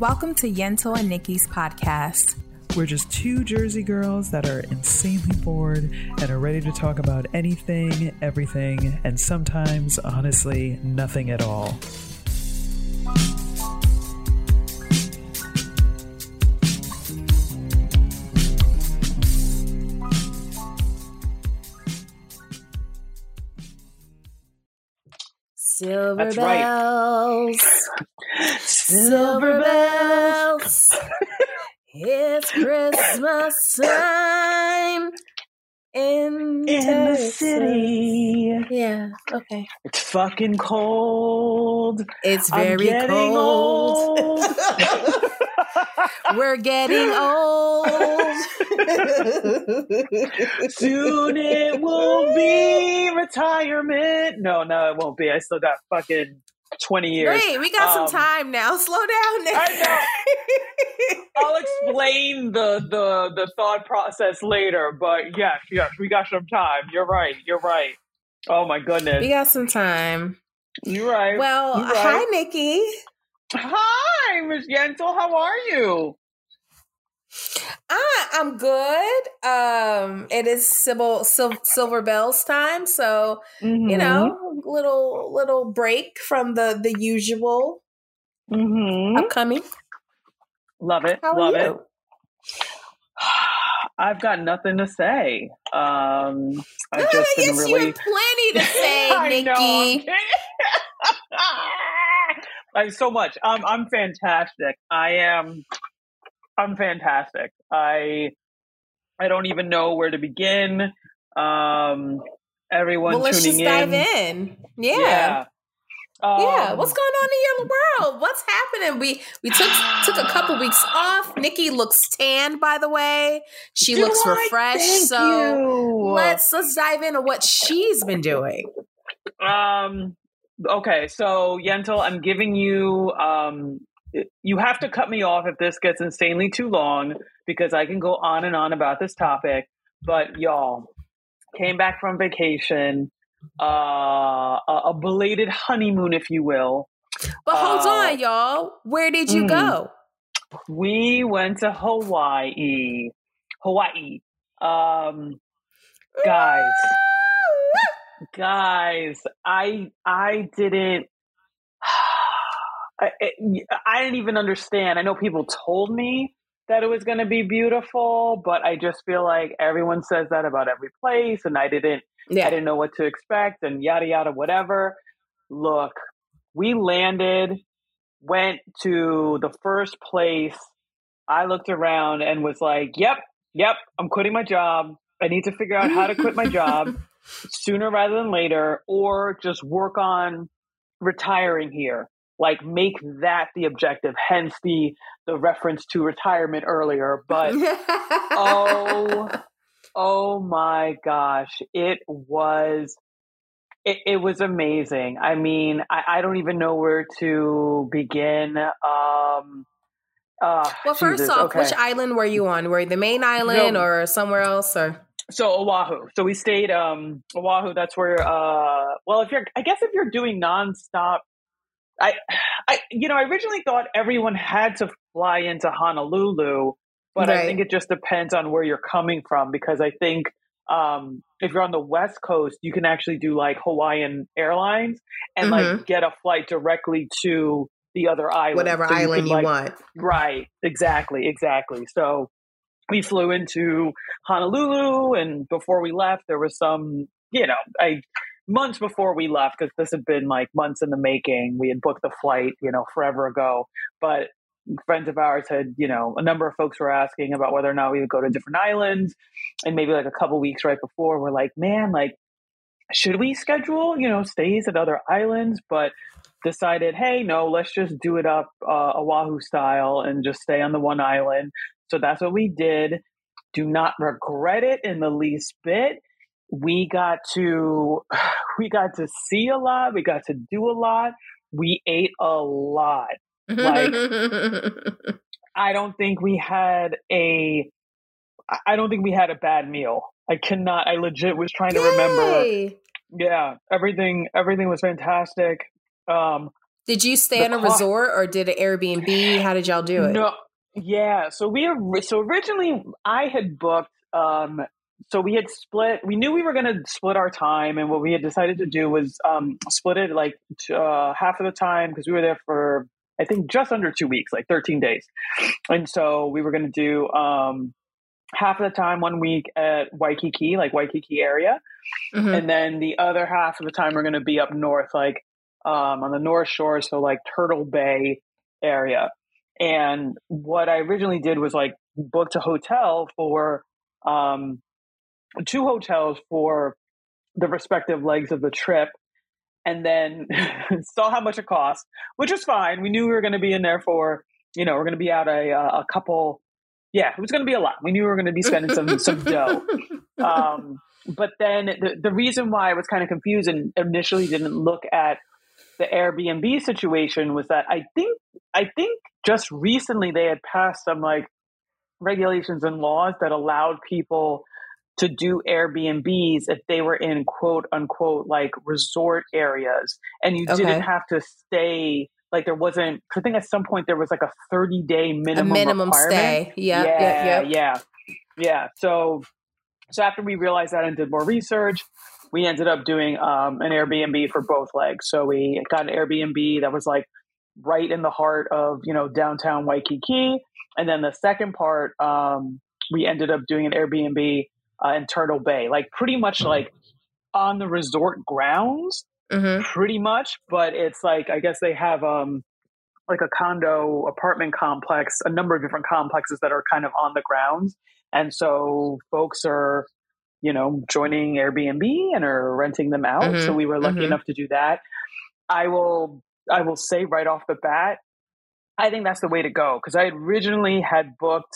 Welcome to Yentl and Nikki's podcast. We're just two Jersey girls that are insanely bored and are ready to talk about anything, everything, and sometimes, honestly, nothing at all. Silver That's right. bells, silver bells. Time in, In the city. Yeah. Okay. It's fucking cold. It's very getting cold. old. We're getting old. Soon it will be retirement. No, no, it won't be. I still got fucking 20 years. Wait, we got Um, some time now. Slow down. Nick. I I'll explain the, the the thought process later, but yes, yes, we got some time. You're right. You're right. Oh my goodness. we got some time. You're right. Well, You're right. hi, Nikki. Hi, Miss Yentl. How are you? I, I'm good. Um, it is Sybil, Sil- Silver Bells time, so Mm-hmm. you know, little little break from the the usual hmm upcoming. Love it. How Love it. I've got nothing to say. Um, I've just been yes, you really. have plenty to say, I know, I'm Nikki. I'm so much. Um, I'm fantastic. I am. I'm fantastic. I. I don't even know where to begin. Um, everyone Well, let's tuning just dive in. in. Yeah. Yeah. Yeah, Um, what's going on in your world? What's happening? We we took took a couple weeks off. Nikki looks tanned, by the way. She looks I? refreshed. Thank so you. let's let's dive into what she's been doing. Um. Okay, so Yentl, I'm giving you. Um. You have to cut me off if this gets insanely too long because I can go on and on about this topic. But y'all came back from vacation, uh, a, belated honeymoon, if you will. But hold Uh, on, y'all. Where did you mm. go? We went to Hawaii. Hawaii. Um, guys, guys, I I didn't. I, it- I didn't even understand. I know people told me that it was going to be beautiful, but I just feel like everyone says that about every place, and I didn't. Yeah. I didn't know what to expect, and yada yada, whatever. Look, we landed, went to the first place. I looked around and was like, "Yep, yep, I'm quitting my job. I need to figure out how to quit my job sooner rather than later, or just work on retiring here. Like make that the objective. Hence the the reference to retirement earlier. But oh, oh my gosh, it was. It, it was amazing. I mean, I, I don't even know where to begin. Um, uh, well, first Jesus, off, okay. which island were you on? Were you the main island No. or somewhere else? Or So Oahu. So we stayed um Oahu. That's where uh well if you're I guess if you're doing nonstop I I you know I originally thought everyone had to fly into Honolulu, but I think it just depends on where you're coming from because I think um if you're on the west coast you can actually do like Hawaiian Airlines and like get a flight directly to the other island. whatever So island could, you like, want. Right, exactly, exactly. So we flew into Honolulu, and before we left, there was some, you know, I months before we left because this had been like months in the making. We had booked the flight, you know, forever ago, but friends of ours had, you know, a number of folks were asking about whether or not we would go to different islands, and maybe like a couple weeks right before, we're like, man, like, should we schedule, you know, stays at other islands, but decided, hey, no, let's just do it up uh, Oahu style and just stay on the one island. So that's what we did. Do not regret it in the least bit. We got to we got to see a lot. We got to do a lot. We ate a lot. Like- I don't think we had a i don't think we had a bad meal. I cannot I legit was trying to remember yeah, everything everything was fantastic. Um, Did you stay in a cost- resort or did it Airbnb? How did y'all do it? No, yeah. So we so originally I had booked. Um, so we had split. We knew we were going to split our time, and what we had decided to do was um, split it like uh, half of the time because we were there for I think just under two weeks, like thirteen days, and so we were going to do um, half of the time one week at Waikiki, like Waikiki area, Mhm. and then the other half of the time we're going to be up north, like um, on the North Shore, so like Turtle Bay area. And what I originally did was like booked a hotel for um, two hotels for the respective legs of the trip, and then saw how much it cost, which was fine. We knew we were going to be in there for you know we're going to be out a a couple. Yeah, it was going to be a lot. We knew we were going to be spending some some dough um, but then the, the reason why I was kind of confused and initially didn't look at the Airbnb situation was that I think I think just recently they had passed some like regulations and laws that allowed people to do Airbnbs if they were in quote unquote like resort areas and you Okay. didn't have to stay like there wasn't I think at some point there was like a 30 day a minimum minimum stay. Yeah, yeah, yeah, yeah. yeah, yeah. So, so after we realized that and did more research, we ended up doing um, an Airbnb for both legs. So we got an Airbnb that was like right in the heart of you know downtown Waikiki, and then the second part, um, we ended up doing an Airbnb uh, in Turtle Bay, like pretty much like on the resort grounds hmm pretty much but it's like i guess they have um like a condo apartment complex a number of different complexes that are kind of on the grounds and so folks are you know joining airbnb and are renting them out Mhm, so we were lucky mhm. enough to do that. I will i will say right off the bat i think that's the way to go because i originally had booked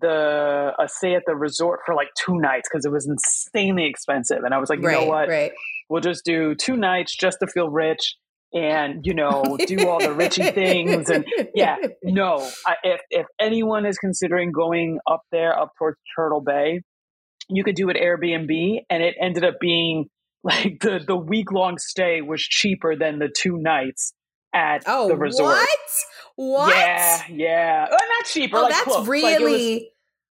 the a stay at the resort for like two nights because it was insanely expensive and i was like you right, know what right. we'll just do two nights just to feel rich and you know do all the richy things and yeah no I, if if anyone is considering going up there up towards turtle bay you could do it airbnb and it ended up being like the the week long stay was cheaper than the two nights at Oh, the resort what? What? yeah yeah well, not cheaper Oh, like that's close. Like, it was- really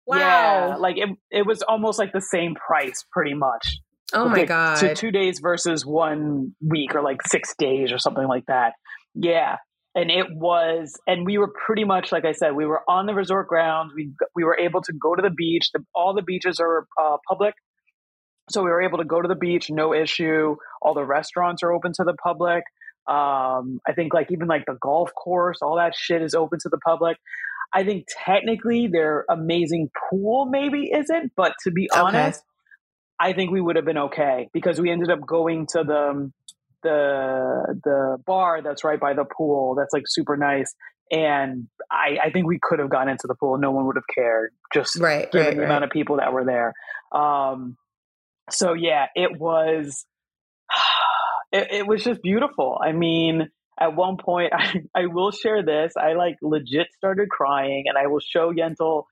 wow. yeah like it, it was almost like the same price pretty much oh my like, god. to two days versus one week or like six days or something like that. Yeah. And it was, and we were pretty much, like I said, we were on the resort grounds. We, we were able to go to the beach. The, all the beaches are uh, public. So we were able to go to the beach, no issue. All the restaurants are open to the public. Um, I think like even like the golf course, all that shit is open to the public. I think technically their amazing pool maybe isn't, but to be Okay. honest, I think we would have been okay because we ended up going to the the the bar that's right by the pool that's like super nice and I, I think we could have gone into the pool no one would have cared just right, given right, the right. amount of people that were there um so yeah it was it, it was just beautiful. I mean at one point I, I will share this. I like legit started crying and i will show yentl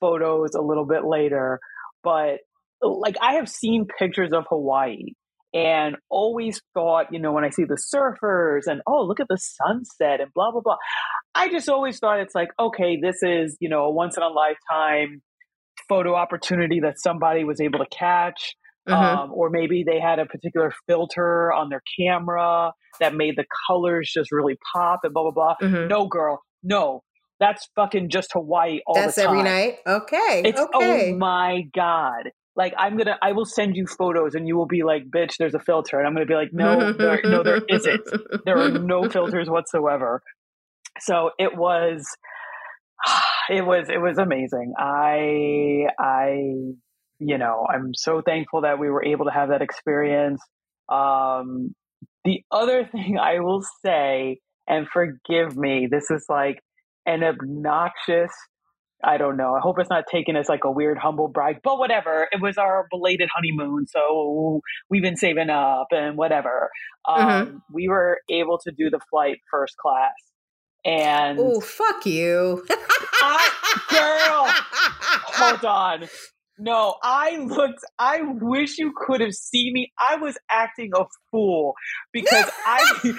photos a little bit later. But like i have seen pictures of hawaii and always thought you know when i see the surfers and oh look at the sunset and blah blah blah i just always thought it's like okay this is you know a once in a lifetime photo opportunity that somebody was able to catch Mhm. um, or maybe they had a particular filter on their camera that made the colors just really pop and blah blah blah. Mhm. No, girl, no, that's fucking just Hawaii all That's the time. That's every night. Okay. It's okay. oh my god. Like I'm gonna, I will send you photos, and you will be like, "Bitch, there's a filter," and I'm gonna be like, "No, there, no, there isn't. There are no filters whatsoever." So it was, it was, it was amazing. I, I, you know, I'm so thankful that we were able to have that experience. Um, the other thing I will say, and forgive me, this is like an obnoxious. I don't know. I hope it's not taken as like a weird humble brag, but whatever. It was our belated honeymoon, so we've been saving up and whatever. Um, We were able to do the flight first class, and Oh, fuck you. girl. hold on. No, I looked. I wish you could have seen me. I was acting a fool because I.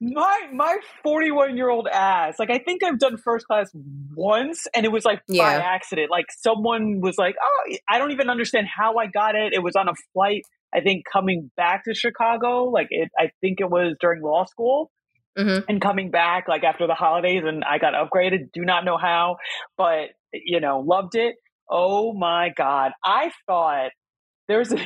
my my 41 year old ass like i think i've done first class once and it was like by Yeah. accident like someone was like oh i don't even understand how i got it it was on a flight i think coming back to chicago like it i think it was during law school Mhm. and coming back like after the holidays and i got upgraded do not know how but you know loved it oh my god i thought there's a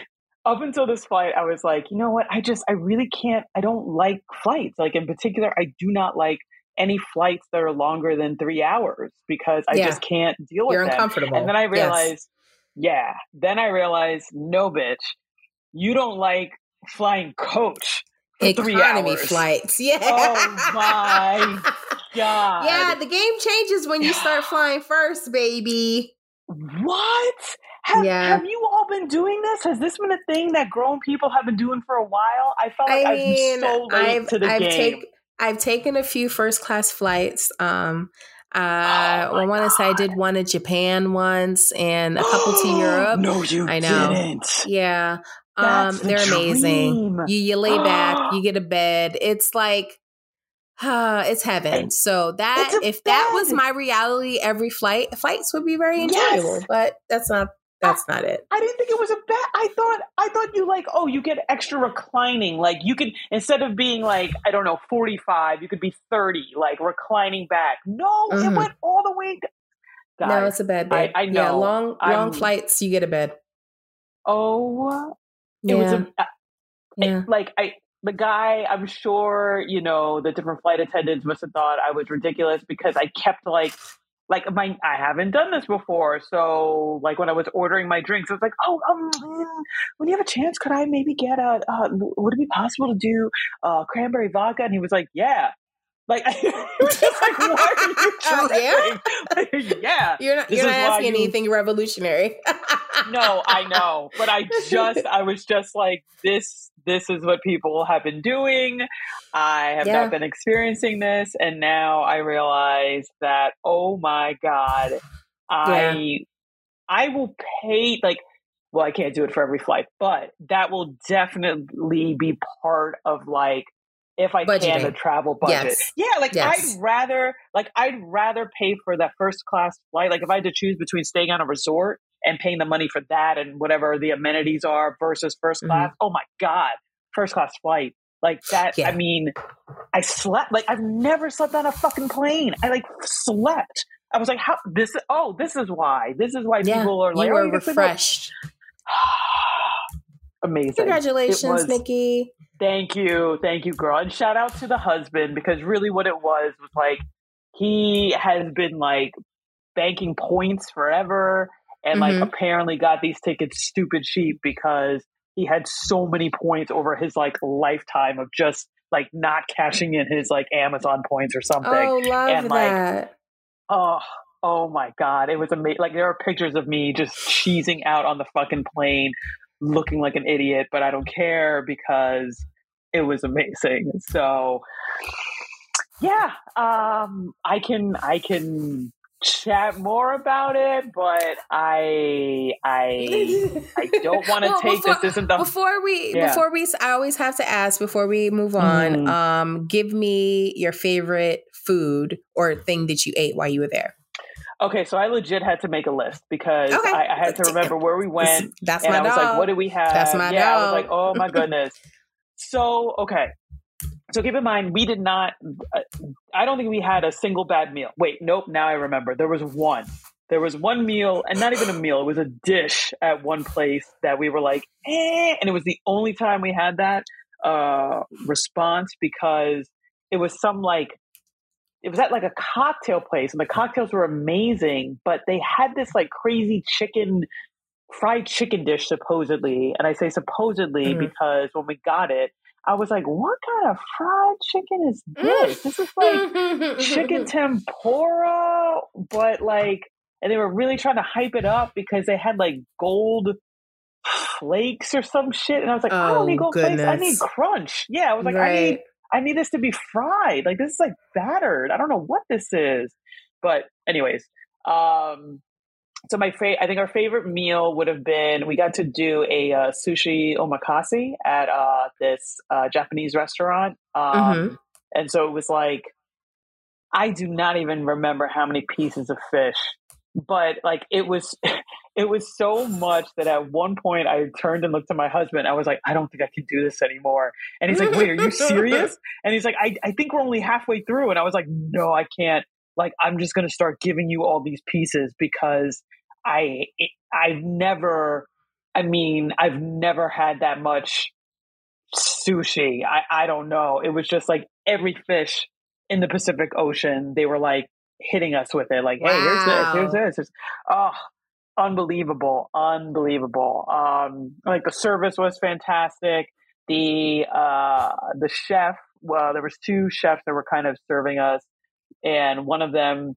up until this flight, I was like, you know what? I just, I really can't, I don't like flights. Like, in particular, I do not like any flights that are longer than three hours because I Yeah. just can't deal with You're them. uncomfortable. And then I Yes. realized, yeah, then I realized, no, bitch, you don't like flying coach economy flights. Yeah. Oh my God. Yeah, the game changes when you start flying first, baby. What? Have, Yeah. have you all been doing this? Has this been a thing that grown people have been doing for a while? I felt like I mean, am so late I've to the I've game. taken I've taken a few first class flights. Um, uh, Oh I want to say I did one to Japan once and a couple to Europe. No, you I know. didn't. Yeah, um, That's the they're amazing. You you lay back, you get a bed. It's like. Uh, it's heaven. So that if that was my reality, every flight flights would be very Yes. enjoyable. But that's not that's not it. I didn't think it was a bad. I thought I thought you like oh you get extra reclining like you could instead of being like I don't know forty five you could be thirty like reclining back. No, it Mhm. went all the way. d- no, it's a bed. I-. I Yeah, long long I'm- flights, you get a bed. oh, it Yeah, was a, yeah. like I the guy I'm sure you know the different flight attendants must have thought I was ridiculous because I kept like like my I haven't done this before. So like when I was ordering my drinks I was like oh um when you have a chance could I maybe get a uh, would it be possible to do uh cranberry vodka? And he was like yeah. Like it was just like why are you Oh, yeah? Like, yeah. You're not This you're not asking you- anything revolutionary. no, I know, but I just I was just like this this is what people have been doing. I have Yeah. not been experiencing this and now I realize that oh my god, I I will pay like well, I can't do it for every flight, but that will definitely be part of like if I can Budgeting. the travel budget. Yes. Yeah, like Yes. I'd rather like I'd rather pay for that first class flight. Like if I had to choose between staying on a resort and paying the money for that and whatever the amenities are versus 1st Mhm. class. Oh my god, first class flight. Like that Yeah. I mean, I slept like I've never slept on a fucking plane. I like slept. I was like, how this oh, this is why. This is why yeah, people are like you oh, can sleep refreshed. Amazing. Congratulations, was- Nikki. Thank you. Thank you, girl. And shout out to the husband because really what it was was like he has been like banking points forever and like Mhm. apparently got these tickets stupid cheap because he had so many points over his like lifetime of just like not cashing in his like Amazon points or something. Oh, love and, like, that. Oh, oh my god, it was amazing. Like there are pictures of me just cheesing out on the fucking plane, looking like an idiot, but I don't care because it was amazing. So, yeah, um, I can I can chat more about it, but I I I don't want to Well, take before- this isn't the Before we, Yeah. before we, I always have to ask before we move on. Mhm. Um, give me your favorite food or thing that you ate while you were there. okay. So I legit had to make a list because Okay. I, I had to remember where we went. That's and my I was dog. like, what do we have? That's my yeah, I was like, oh my goodness. so, okay. So keep in mind, we did not, uh, I don't think we had a single bad meal. Wait, nope, now I remember. There was one. There was one meal, and not even a meal, it was a dish at one place that we were like, eh, and it was the only time we had that uh, response because it was some like, it was at like a cocktail place, and the cocktails were amazing, but they had this like crazy chicken fried chicken dish supposedly and i say supposedly Mhm. because when we got it i was like what kind of fried chicken is this? This is like chicken tempura but like and they were really trying to hype it up because they had like gold flakes or some shit and i was like i Oh, don't need gold flakes i need crunch. Yeah i was like i need i need this to be fried like this is like battered i don't know what this is. But anyways um so my fa- I think our favorite meal would have been we got to do a uh, sushi omakase at uh, this uh, Japanese restaurant. Um, Mhm. And so it was like, I do not even remember how many pieces of fish, but like it was, it was so much that at one point I turned and looked at my husband. I was like, I don't think I can do this anymore. And he's like, Wait, are you serious? And he's like, I, I think we're only halfway through. And I was like, No, I can't. Like, I'm just going to start giving you all these pieces because I, I've never, I mean, I've never had that much sushi. I, I don't know. It was just like every fish in the Pacific Ocean, they were like hitting us with it. Like, hey, here's this, here's this. Here's, oh, unbelievable, unbelievable. Um, like the service was fantastic. The uh, the chef, well, there was two chefs that were kind of serving us, and one of them,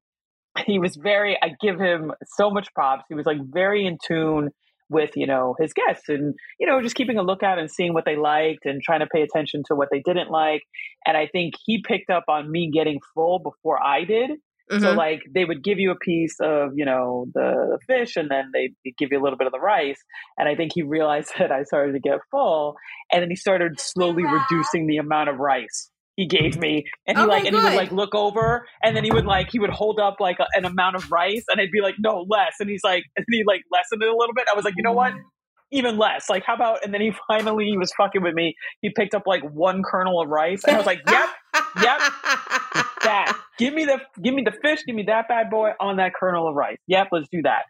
he was very. I give him so much props. He was like very in tune with you know his guests and you know just keeping a lookout and seeing what they liked and trying to pay attention to what they didn't like and i think he picked up on me getting full before i did mm-hmm. so like they would give you a piece of you know the fish and then they give you a little bit of the rice and i think he realized that i started to get full and then he started slowly reducing the amount of rice he gave me. And he okay, like and good. he would like look over and then he would like he would hold up like a, an amount of rice and I'd be like no less. And he's like and he like lessened it a little bit. I was like you know what? Even less. Like how about and then he finally he was fucking with me. He picked up like one kernel of rice and I was like yep yep that. Give me the give me the fish give me that bad boy on that kernel of rice. Yep let's do that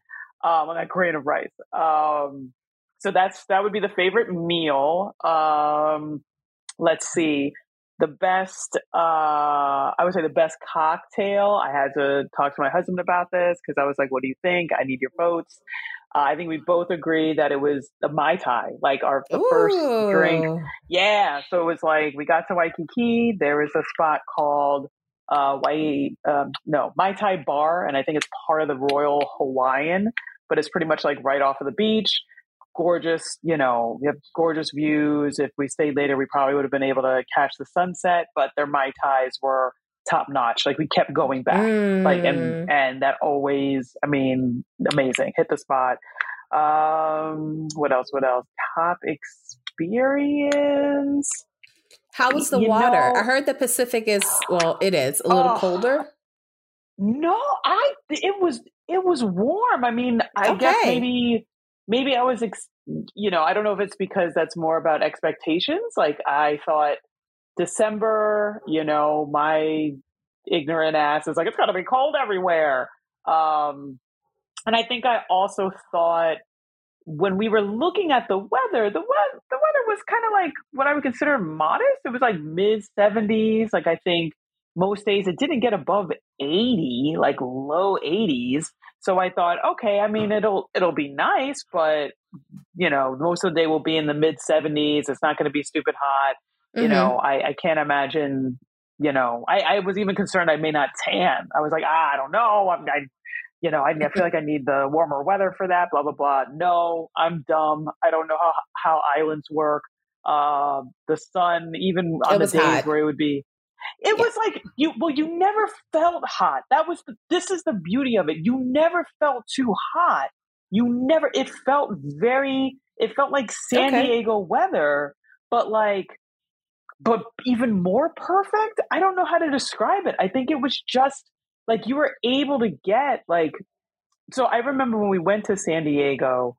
um on that grain of rice. Um so that's that would be the favorite meal. Um let's see the best uh, i would say the best cocktail i had to talk to my husband about this because i was like what do you think? I need your votes. Uh, i think we both agree that it was the mai tai like our the first drink. Yeah so it was like we got to waikiki there was a spot called uh Wai, um, no mai tai bar and i think it's part of the royal hawaiian but it's pretty much like right off of the beach gorgeous, you know, we have gorgeous views. If we stayed later, we probably would have been able to catch the sunset, but their Mai Tais were top notch. Like we kept going back. Mm. Like and mm. and that always, I mean, amazing. Hit the spot. Um what else? What else? Top experience. How was the you water? Know, I heard the Pacific is well, it is a little uh, colder. No, I it was it was warm. I mean, I okay. guess maybe maybe I was, ex- you know, I don't know if it's because that's more about expectations. Like I thought December, you know, my ignorant ass is like, it's got to be cold everywhere. Um, and I think I also thought when we were looking at the weather, the weather, the weather was kind of like what I would consider modest. It was like mid 70s. Like I think most days it didn't get above 80, like low 80s. So I thought, okay, I mean it'll it'll be nice, but you know, most of the day will be in the mid 70s. It's not going to be stupid hot. Mm-hmm. You know, I, I can't imagine. You know, I, I was even concerned I may not tan. I was like, ah, I don't know. I'm, I, you know, I, I feel like I need the warmer weather for that. Blah blah blah. No, I'm dumb. I don't know how how islands work. Uh, the sun, even on the days hot. where it would be it yeah. was like you well you never felt hot. That was the, this is the beauty of it. You never felt too hot. You never it felt very it felt like San okay. Diego weather, but like but even more perfect. I don't know how to describe it. I think it was just like you were able to get like so I remember when we went to San Diego,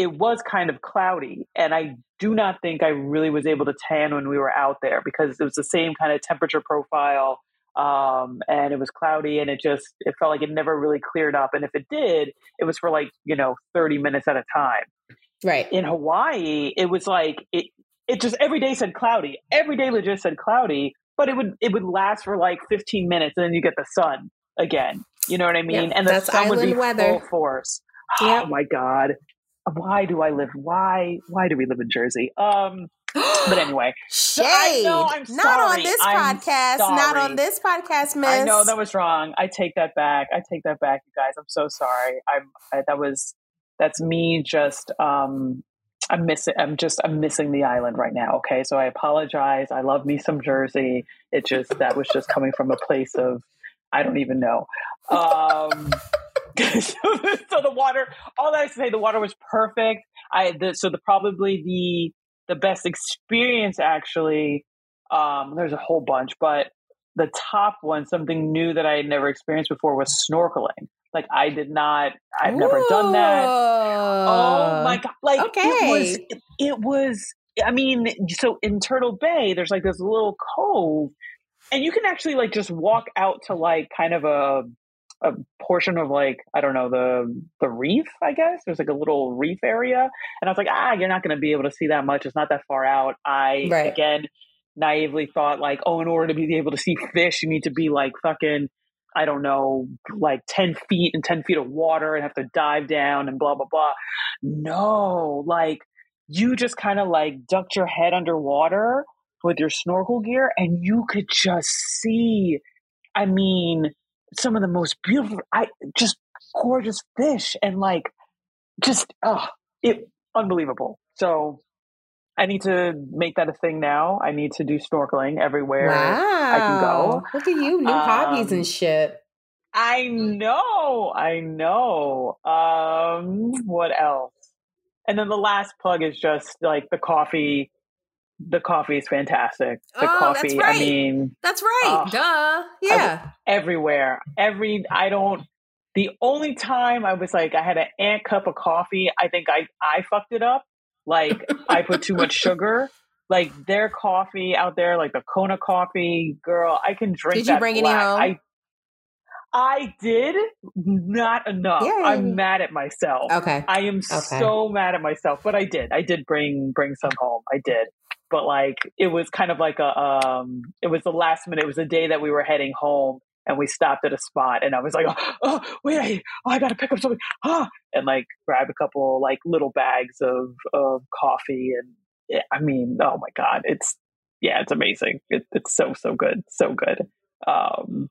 it was kind of cloudy. And I do not think I really was able to tan when we were out there because it was the same kind of temperature profile. Um, and it was cloudy and it just, it felt like it never really cleared up. And if it did, it was for like, you know, 30 minutes at a time. Right. In Hawaii, it was like, it, it just every day said cloudy. Every day legit said cloudy, but it would, it would last for like 15 minutes and then you get the sun again. You know what I mean? And the sun would be weather. full force. Yep. Oh my God why do I live? Why why do we live in Jersey? Um, but anyway, shade. Know, not on this I'm podcast. Sorry. Not on this podcast, Miss. I know that was wrong. I take that back. I take that back, you guys. I'm so sorry. I'm I, that was that's me. Just um, I'm missing. I'm just I'm missing the island right now. Okay, so I apologize. I love me some Jersey. It just that was just coming from a place of I don't even know. Um. so, the water, all that I say, the water was perfect. I the, so the probably the the best experience actually Um, there's a whole bunch, but the top one, something new that I had never experienced before, was snorkeling. Like I did not, I've never done that. Oh my god! Like Okay. it was, it, it was. I mean, so in Turtle Bay, there's like this little cove, and you can actually like just walk out to like kind of a a portion of like I don't know the the reef. I guess there's like a little reef area, and I was like, ah, you're not going to be able to see that much. It's not that far out. I Right. again naively thought like, oh, in order to be able to see fish, you need to be like fucking. I don't know, like 10 feet and 10 feet of water and have to dive down and blah, blah, blah. No, like you just kind of like ducked your head underwater with your snorkel gear and you could just see, I mean, some of the most beautiful, I just gorgeous fish and like just, oh, it unbelievable. So I need to make that a thing now. I need to do snorkeling everywhere. wow. can go. Look at you, new hobbies Um, and shit. I know, I know. Um, what else? And then the last plug is just like the coffee. The coffee is fantastic. The Oh, coffee, right. I mean, That's right. oh, Duh. Yeah. everywhere. Every I don't. The only time I was like, I had an ant cup of coffee. I think I I fucked it up. Like I put too much sugar. Like their coffee out there, like the Kona coffee, girl, I can drink. Did you bring any home? I I did not enough. Yeah. I'm mad at myself. okay. I am so mad at myself, but I did. I did bring bring some home. I did. But like it was kind of like a um it was the last minute. It was the day that we were heading home and we stopped at a spot and I was like, "Oh, oh wait, I, oh, I got to pick up something." Ah, and like grab a couple like little bags of of coffee and yeah, I mean, oh my god, it's yeah, it's amazing. It, it's so so good. So good. Um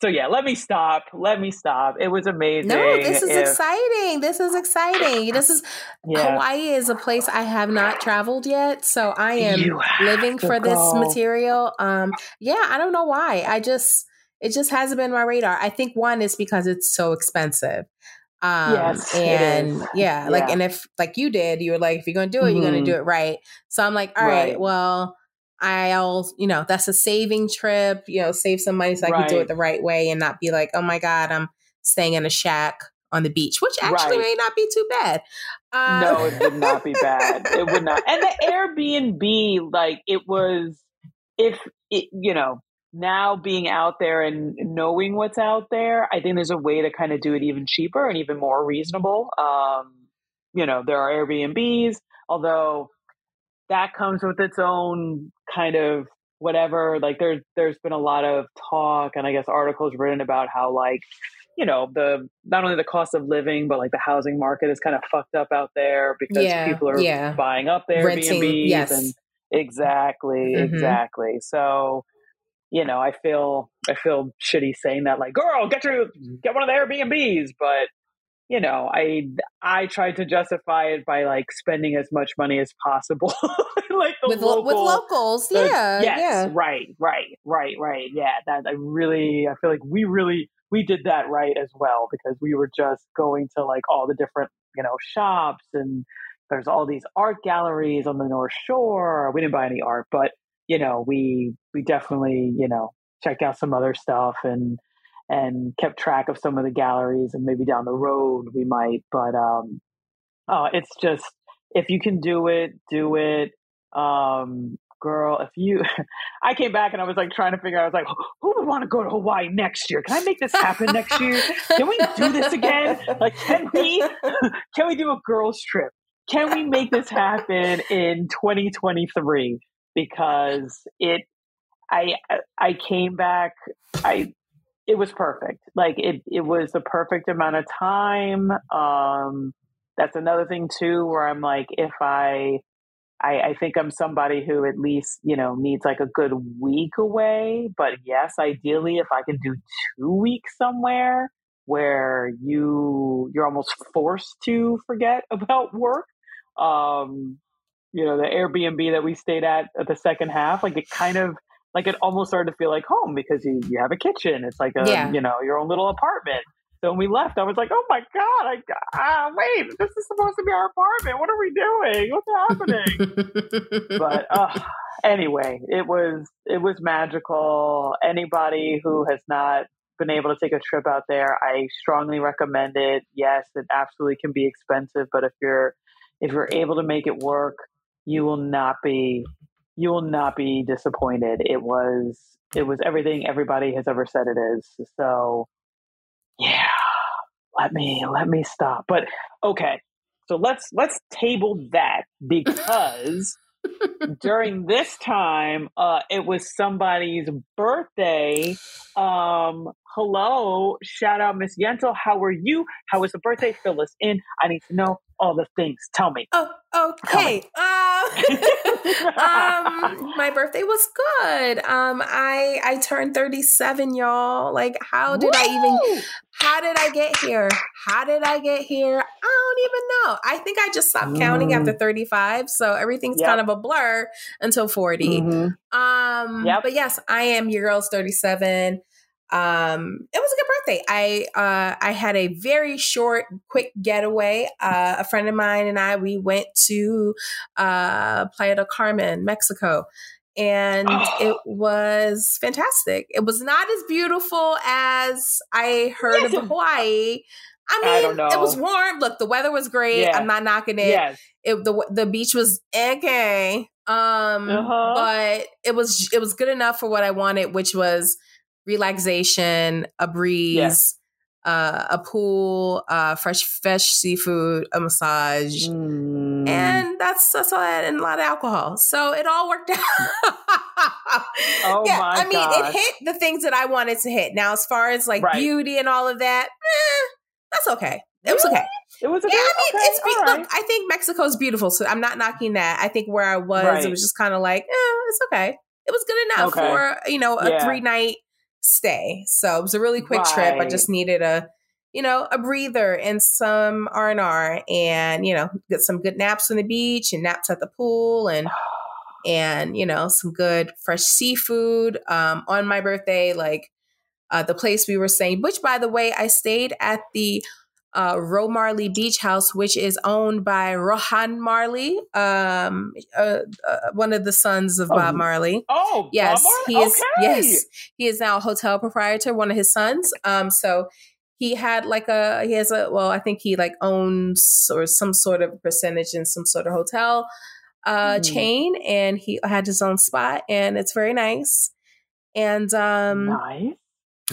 so yeah, let me stop. Let me stop. It was amazing. No, this is If- exciting. This is exciting. This is Yeah. Hawaii is a place I have not traveled yet, so I am living for this material. Um, yeah, I don't know why. I just it just hasn't been my radar. I think one is because it's so expensive. Um, Yes, and is. yeah, like and if like you did, you were like, if you're gonna do it, you're gonna Mhm. do it right. So I'm like, all right, Right. well, I'll you know that's a saving trip. You know, save some money so I can do it the right way and not be like, oh my god, I'm staying in a shack on the beach, which actually Right. may not be too bad. Um, no, it would not be bad. It would not. And the Airbnb, like it was, if it, you know, now being out there and knowing what's out there, I think there's a way to kind of do it even cheaper and even more reasonable. Um, you know, there are Airbnbs, although that comes with its own kind of whatever. Like there's there's been a lot of talk and I guess articles written about how like you know the not only the cost of living but like the housing market is kind of fucked up out there because Yeah, people are yeah. buying up their Renting, Airbnbs yes. and exactly Mhm. exactly so you know I feel I feel shitty saying that like girl get your get one of the Airbnbs but you know I I tried to justify it by like spending as much money as possible like the with lo- with locals, the- yeah, yes, yeah. right, right, right, right. Yeah, that I really, I feel like we really we did that right as well because we were just going to like all the different you know shops and there's all these art galleries on the North Shore. We didn't buy any art, but you know we we definitely you know checked out some other stuff and and kept track of some of the galleries and maybe down the road we might. But um, oh, it's just if you can do it, do it. Um girl if you i came back and i was like trying to figure out i was like who would want to go to hawaii next year? Can i make this happen next year? Can we do this again? Like can we can we do a girls trip? Can we make this happen in 2023 because it i i came back i it was perfect like it it was the perfect amount of time um that's another thing too where i'm like if i I, I think I'm somebody who at least, you know, needs like a good week away. But yes, ideally, if I can do two weeks somewhere where you you're almost forced to forget about work. Um, you know, the Airbnb that we stayed at at the second half, like it kind of like it almost started to feel like home because you you have a kitchen. It's like a Yeah. you know your own little apartment. So when we left, I was like, "Oh my god! I ah, wait, this is supposed to be our apartment. What are we doing? What's happening?" but uh, anyway, it was it was magical. Anybody who has not been able to take a trip out there, I strongly recommend it. Yes, it absolutely can be expensive, but if you're if you're able to make it work, you will not be you will not be disappointed. It was it was everything everybody has ever said it is. So yeah, let me let me stop. But okay. So let's let's table that because during this time, uh, it was somebody's birthday. Um, hello, shout out Miss Yentl. How are you? How was the birthday? Fill us in. I need to know all the things. Tell me. Oh, okay. Uh, um, my birthday was good. Um, I I turned thirty seven, y'all. Like, how did Woo! I even? How did I get here? How did I get here? I don't even know. I think I just stopped mm. counting after mm. 35. So everything's yep. kind of a blur until 40. Mm-hmm. Um, yep. but yes, I am your girl's 37 um it was a good birthday i uh i had a very short quick getaway uh a friend of mine and i we went to uh playa del carmen mexico and oh. it was fantastic it was not as beautiful as i heard yes. of hawaii I mean, I it was warm. Look, the weather was great. Yeah. I'm not knocking it. Yes. It the the beach was okay. Um, uh-huh. but it was it was good enough for what I wanted, which was relaxation, a breeze, uh, a pool, uh, fresh fresh seafood, a massage, mm. and that's that's all I had, and a lot of alcohol. So it all worked out. oh yeah, my I mean, gosh. it hit the things that I wanted to hit. Now, as far as like right. beauty and all of that, eh, that's okay. It was okay. It was okay. Yeah, I mean, okay. it's be- right. look. I think Mexico's beautiful, so I'm not knocking that. I think where I was, right. it was just kind of like, eh, it's okay. It was good enough okay. for you know a yeah. three night stay. So it was a really quick right. trip. I just needed a, you know, a breather and some R and R, and you know, get some good naps on the beach and naps at the pool, and and you know, some good fresh seafood um, on my birthday. Like uh, the place we were staying, which by the way, I stayed at the uh, Roe Marley Beach House, which is owned by Rohan Marley, um, uh, uh, one of the sons of oh. Bob Marley. Oh, yes, he is. Okay. Yes, he is now a hotel proprietor. One of his sons. Um, so he had like a he has a well, I think he like owns or some sort of percentage in some sort of hotel uh, mm. chain, and he had his own spot, and it's very nice. And um, nice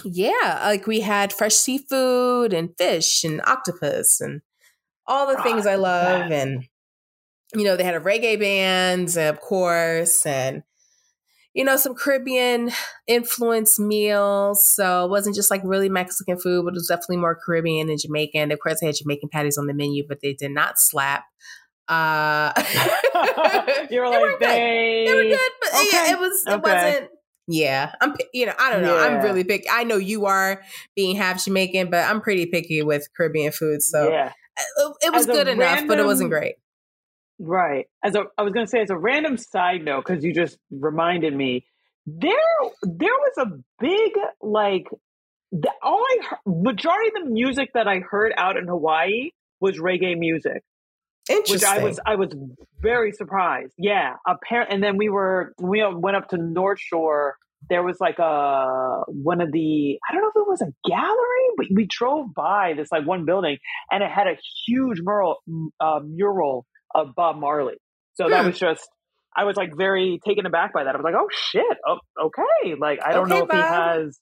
yeah, like we had fresh seafood and fish and octopus and all the things I love. And, you know, they had a reggae band, of course, and, you know, some Caribbean influence meals. So it wasn't just like really Mexican food, but it was definitely more Caribbean and Jamaican. Of course, they had Jamaican patties on the menu, but they did not slap. Uh, You're like, they, they, they were good, but okay. yeah, it was, it okay. wasn't yeah, I'm. You know, I don't know. Yeah. I'm really picky. I know you are being half Jamaican, but I'm pretty picky with Caribbean food. So yeah. Uh, it, it was as good enough, random, but it wasn't great. Right. As a, I was going to say, as a random side note, because you just reminded me, there, there was a big like. The, all I heard, majority of the music that I heard out in Hawaii was reggae music. Which I was I was very surprised. Yeah, apparent. And then we were we went up to North Shore. There was like a one of the I don't know if it was a gallery, but we drove by this like one building, and it had a huge mural uh, mural of Bob Marley. So hmm. that was just I was like very taken aback by that. I was like, oh shit, oh, okay. Like I don't okay, know if Bob. he has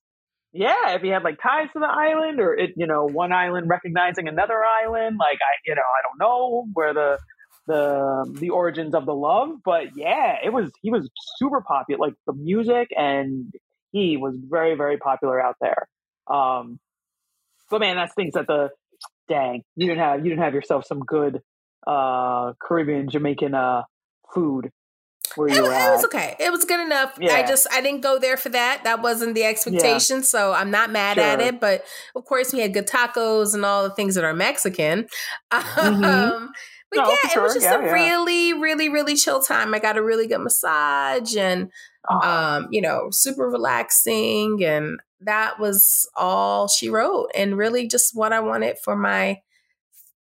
yeah, if he had like ties to the island or it, you know, one island recognizing another island, like I, you know, I don't know where the the the origins of the love, but yeah, it was he was super popular, like the music, and he was very very popular out there. Um, but man, that's things that the dang you didn't have you didn't have yourself some good uh Caribbean Jamaican uh food where you it, were at. It was okay. It was good enough. Yeah. I just I didn't go there for that. That wasn't the expectation. Yeah. So I'm not mad sure. at it. But of course we had good tacos and all the things that are Mexican. Mm-hmm. Um, but no, yeah, sure. it was just yeah, a really, really, really chill time. I got a really good massage and oh. um, you know, super relaxing and that was all she wrote and really just what I wanted for my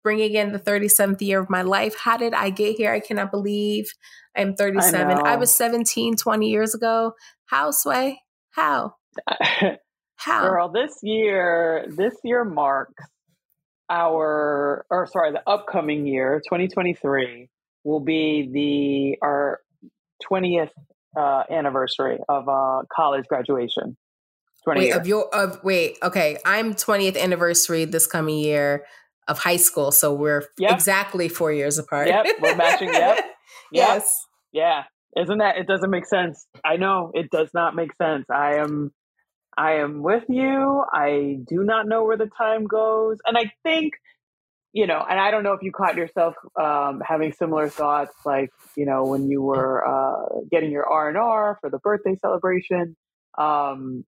bringing in the 37th year of my life. How did I get here? I cannot believe I'm 37. I, I was 17 20 years ago. How, Sway? How? How? Girl, this year, this year marks our, or sorry, the upcoming year, 2023, will be the our 20th uh, anniversary of uh, college graduation. 20 wait, years. of your of wait, okay. I'm 20th anniversary this coming year of high school, so we're yep. exactly four years apart. Yep, we're matching. Yep. yep. Yes. Yeah. Isn't that? It doesn't make sense. I know it does not make sense. I am. I am with you. I do not know where the time goes, and I think you know, and I don't know if you caught yourself um, having similar thoughts, like you know, when you were uh, getting your R and R for the birthday celebration. Um,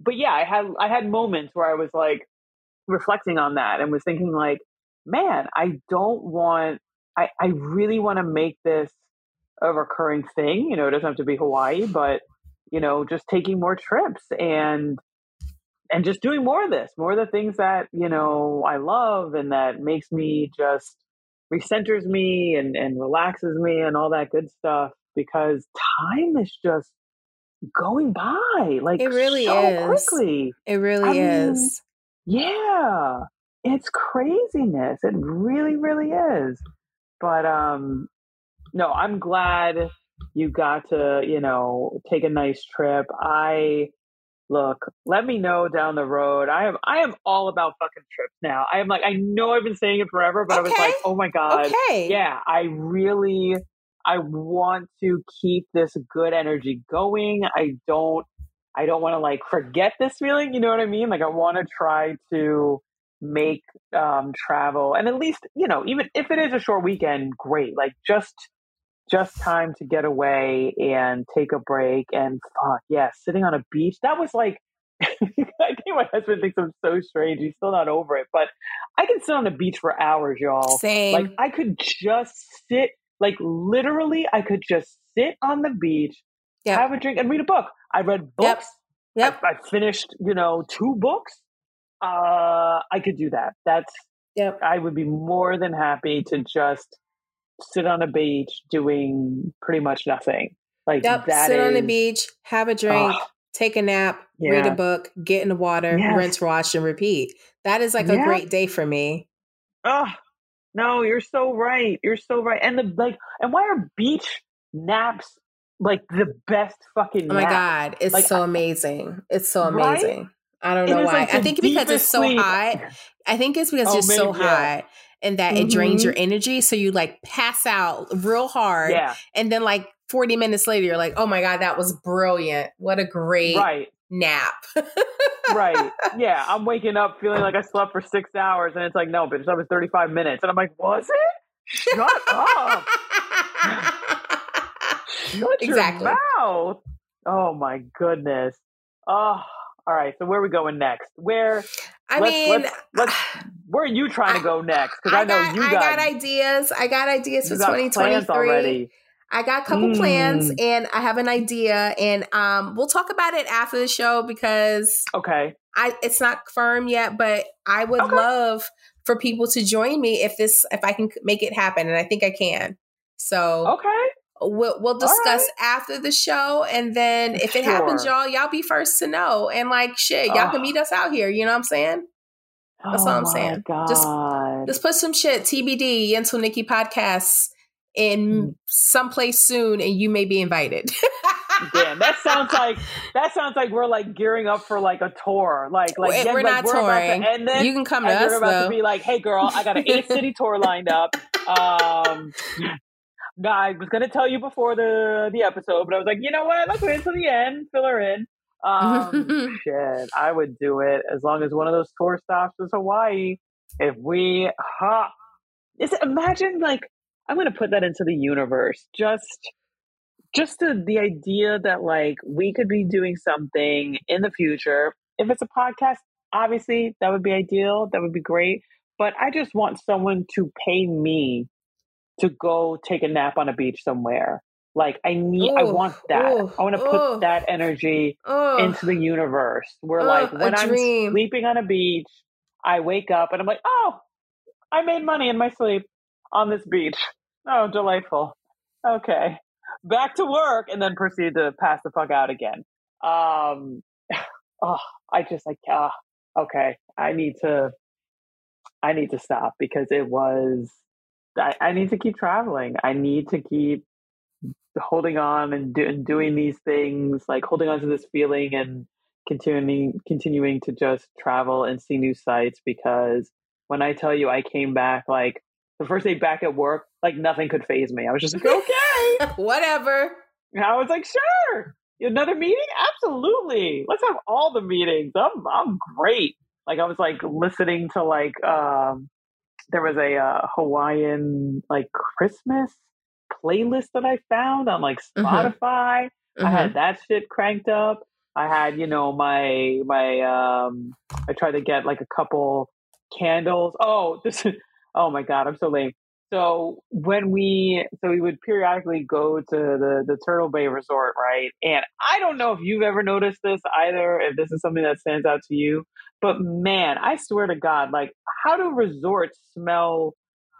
but yeah, I had I had moments where I was like reflecting on that and was thinking like, man, I don't want. I I really want to make this a recurring thing. You know, it doesn't have to be Hawaii, but you know, just taking more trips and and just doing more of this, more of the things that, you know, I love and that makes me just recenters me and, and relaxes me and all that good stuff because time is just going by like it really so is quickly. It really I is. Yeah. It's craziness. It really, really is. But um no, I'm glad you got to, you know, take a nice trip. I look, let me know down the road. I am I am all about fucking trips now. I am like I know I've been saying it forever, but okay. I was like, oh my god, okay. yeah, I really I want to keep this good energy going. I don't I don't want to like forget this feeling. You know what I mean? Like I want to try to make um, travel and at least you know even if it is a short weekend, great. Like just just time to get away and take a break and fuck yeah, sitting on a beach. That was like I think my husband thinks I'm so strange. He's still not over it, but I can sit on the beach for hours, y'all. Same. Like I could just sit, like literally, I could just sit on the beach, yep. have a drink, and read a book. I read books. Yep. I, I finished, you know, two books. Uh, I could do that. That's. Yep. I would be more than happy to just sit on a beach doing pretty much nothing. Like yep, that sit is, on the beach, have a drink, take a nap, yeah. read a book, get in the water, yes. rinse, wash, and repeat. That is like yeah. a great day for me. Oh no, you're so right. You're so right. And the like, and why are beach naps like the best fucking? Oh my god, it's like, so amazing. It's so amazing. Right? I don't know why. Like I think because it's so sleep. hot. I think it's because oh, it's so yeah. hot and that mm-hmm. it drains your mm-hmm. energy. So you like pass out real hard. Yeah. And then like 40 minutes later, you're like, oh my God, that was brilliant. What a great right. nap. right. Yeah. I'm waking up feeling like I slept for six hours. And it's like, no, bitch, that was 35 minutes. And I'm like, was it? Shut up. Shut exactly. your mouth. Oh my goodness. Oh, all right. So where are we going next? Where I let's, mean, let's, let's, where are you trying to go next? Because I, I, know got, you got, I got ideas. I got ideas for twenty twenty three. I got a couple mm. plans and I have an idea and um we'll talk about it after the show because okay I it's not firm yet but I would okay. love for people to join me if this if I can make it happen and I think I can. So Okay. We'll we'll discuss right. after the show, and then if it sure. happens, y'all, y'all be first to know. And like shit, y'all oh. can meet us out here. You know what I'm saying? That's oh all I'm saying. God. Just just put some shit TBD Yental Niki podcasts in mm. someplace soon, and you may be invited. Damn, that sounds like that sounds like we're like gearing up for like a tour. Like, like we're, we're not we're touring. and then you can come to us. We're about though. to be like, hey, girl, I got an eight city tour lined up. Um, I was gonna tell you before the the episode, but I was like, you know what? Let's wait until the end, fill her in. Um, shit, I would do it as long as one of those tour stops was Hawaii. If we, ha, is it, imagine like I'm gonna put that into the universe. Just, just the the idea that like we could be doing something in the future. If it's a podcast, obviously that would be ideal. That would be great. But I just want someone to pay me to go take a nap on a beach somewhere. Like I need, ooh, I want that. Ooh, I want to put that energy into the universe. Where like when I'm sleeping on a beach, I wake up and I'm like, oh, I made money in my sleep on this beach. Oh, delightful. Okay. Back to work and then proceed to pass the fuck out again. Um, oh, I just like, uh, okay, I need to, I need to stop because it was, I, I need to keep traveling. I need to keep holding on and, do, and doing these things, like holding on to this feeling and continuing, continuing to just travel and see new sights because when I tell you I came back like the first day back at work, like nothing could phase me. I was just like, okay, whatever. And I was like, sure. Another meeting? Absolutely. Let's have all the meetings. I'm I'm great. Like I was like listening to like um there was a uh, Hawaiian like Christmas playlist that I found on like Mhm. Spotify. Mhm. I had that shit cranked up. I had, you know, my my um I tried to get like a couple candles. Oh, this is oh my god, I'm so lame. So when we so we would periodically go to the the Turtle Bay Resort, right? And I don't know if you've ever noticed this either, if this is something that stands out to you, but man, I swear to God, like how do resorts smell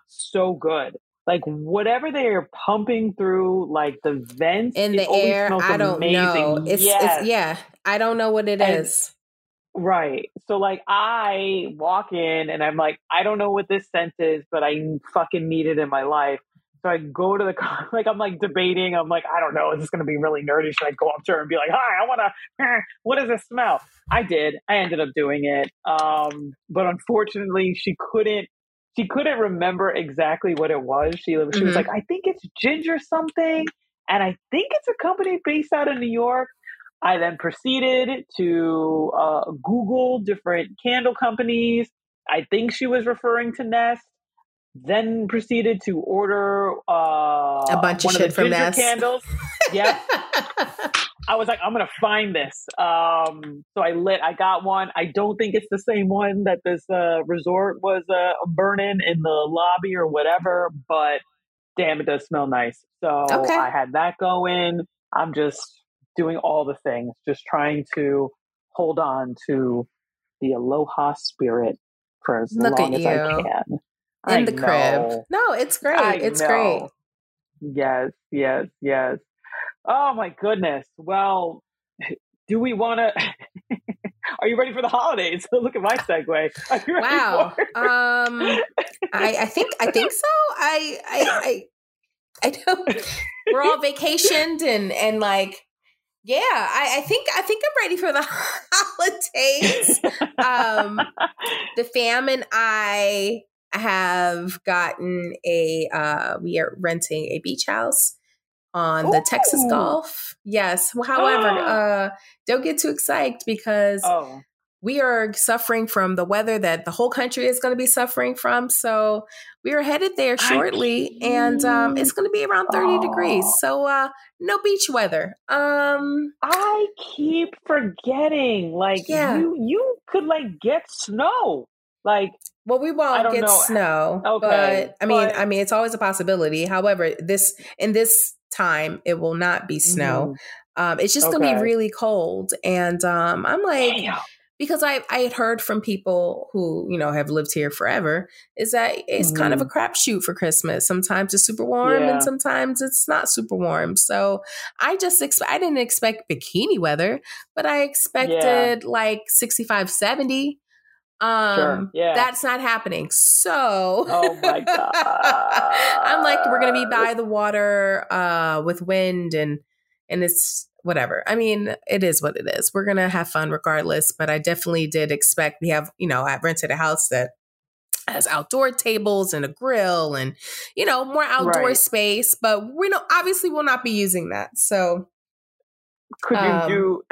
so good? Like whatever they are pumping through, like the vents in the always air. I don't amazing. know. It's, Yes. it's yeah. I don't know what it is. Right. So like I walk in and I'm like, I don't know what this scent is, but I fucking need it in my life. So I go to the car, like I'm like debating. I'm like, I don't know. Is this going to be really nerdy? Should I go up to her and be like, Hi, I want to. What does this smell? I did. I ended up doing it. Um, but unfortunately, she couldn't. She couldn't remember exactly what it was. She she was Mhm. like, I think it's ginger something, and I think it's a company based out of New York. I then proceeded to uh, Google different candle companies. I think she was referring to Nest. Then proceeded to order uh, A bunch of shit the from Nest. candles. Yeah, I was like, I'm gonna find this. Um, so I lit. I got one. I don't think it's the same one that this uh, resort was uh, burning in the lobby or whatever. But damn, it does smell nice. So Okay. I had that going. I'm just doing all the things, just trying to hold on to the aloha spirit for as Look long as I can. in I the crib. No, it's great. I it's great. Yes, yes, yes. Oh my goodness. Well, do we want to? Are you ready for the holidays? Look at my segue. You ready Wow. Um, I, I think I think so. I I I, I don't. We're all vacationed and and like, yeah. I, I think I think I'm ready for the holidays. Um, the fam and I have gotten a. Uh, we are renting a beach house on the Texas Gulf. Yes. However, uh, don't get too excited because oh, we are suffering from the weather that the whole country is going to be suffering from. So we are headed there I shortly, and um, it's going to be around thirty degrees. So uh, no beach weather. Um, I keep forgetting. Like Yeah. you, you could like get snow. Like well, we I won't get know. snow, Okay, but I mean, but- I mean, it's always a possibility. However, this in this time, it will not be snow. Um, it's just going to Mm-hmm. Be really cold, and um, I'm like. Damn. Because I I had heard from people who you know have lived here forever is that it's kind of a crapshoot for Christmas. Sometimes it's super warm Mm-hmm. Yeah. and sometimes it's not super warm. So I just exp- I didn't expect bikini weather, but I expected like 65, 70. Um, Sure. Yeah. that's not happening. So, Oh my god, I'm like, we're gonna be by the water, uh, with wind and and it's whatever. I mean, it is what it is. We're gonna have fun regardless. But I definitely did expect we have, you know, I've rented a house that has outdoor tables and a grill and you know more outdoor Right. space. But we know obviously we'll not be using that. So could you Um, do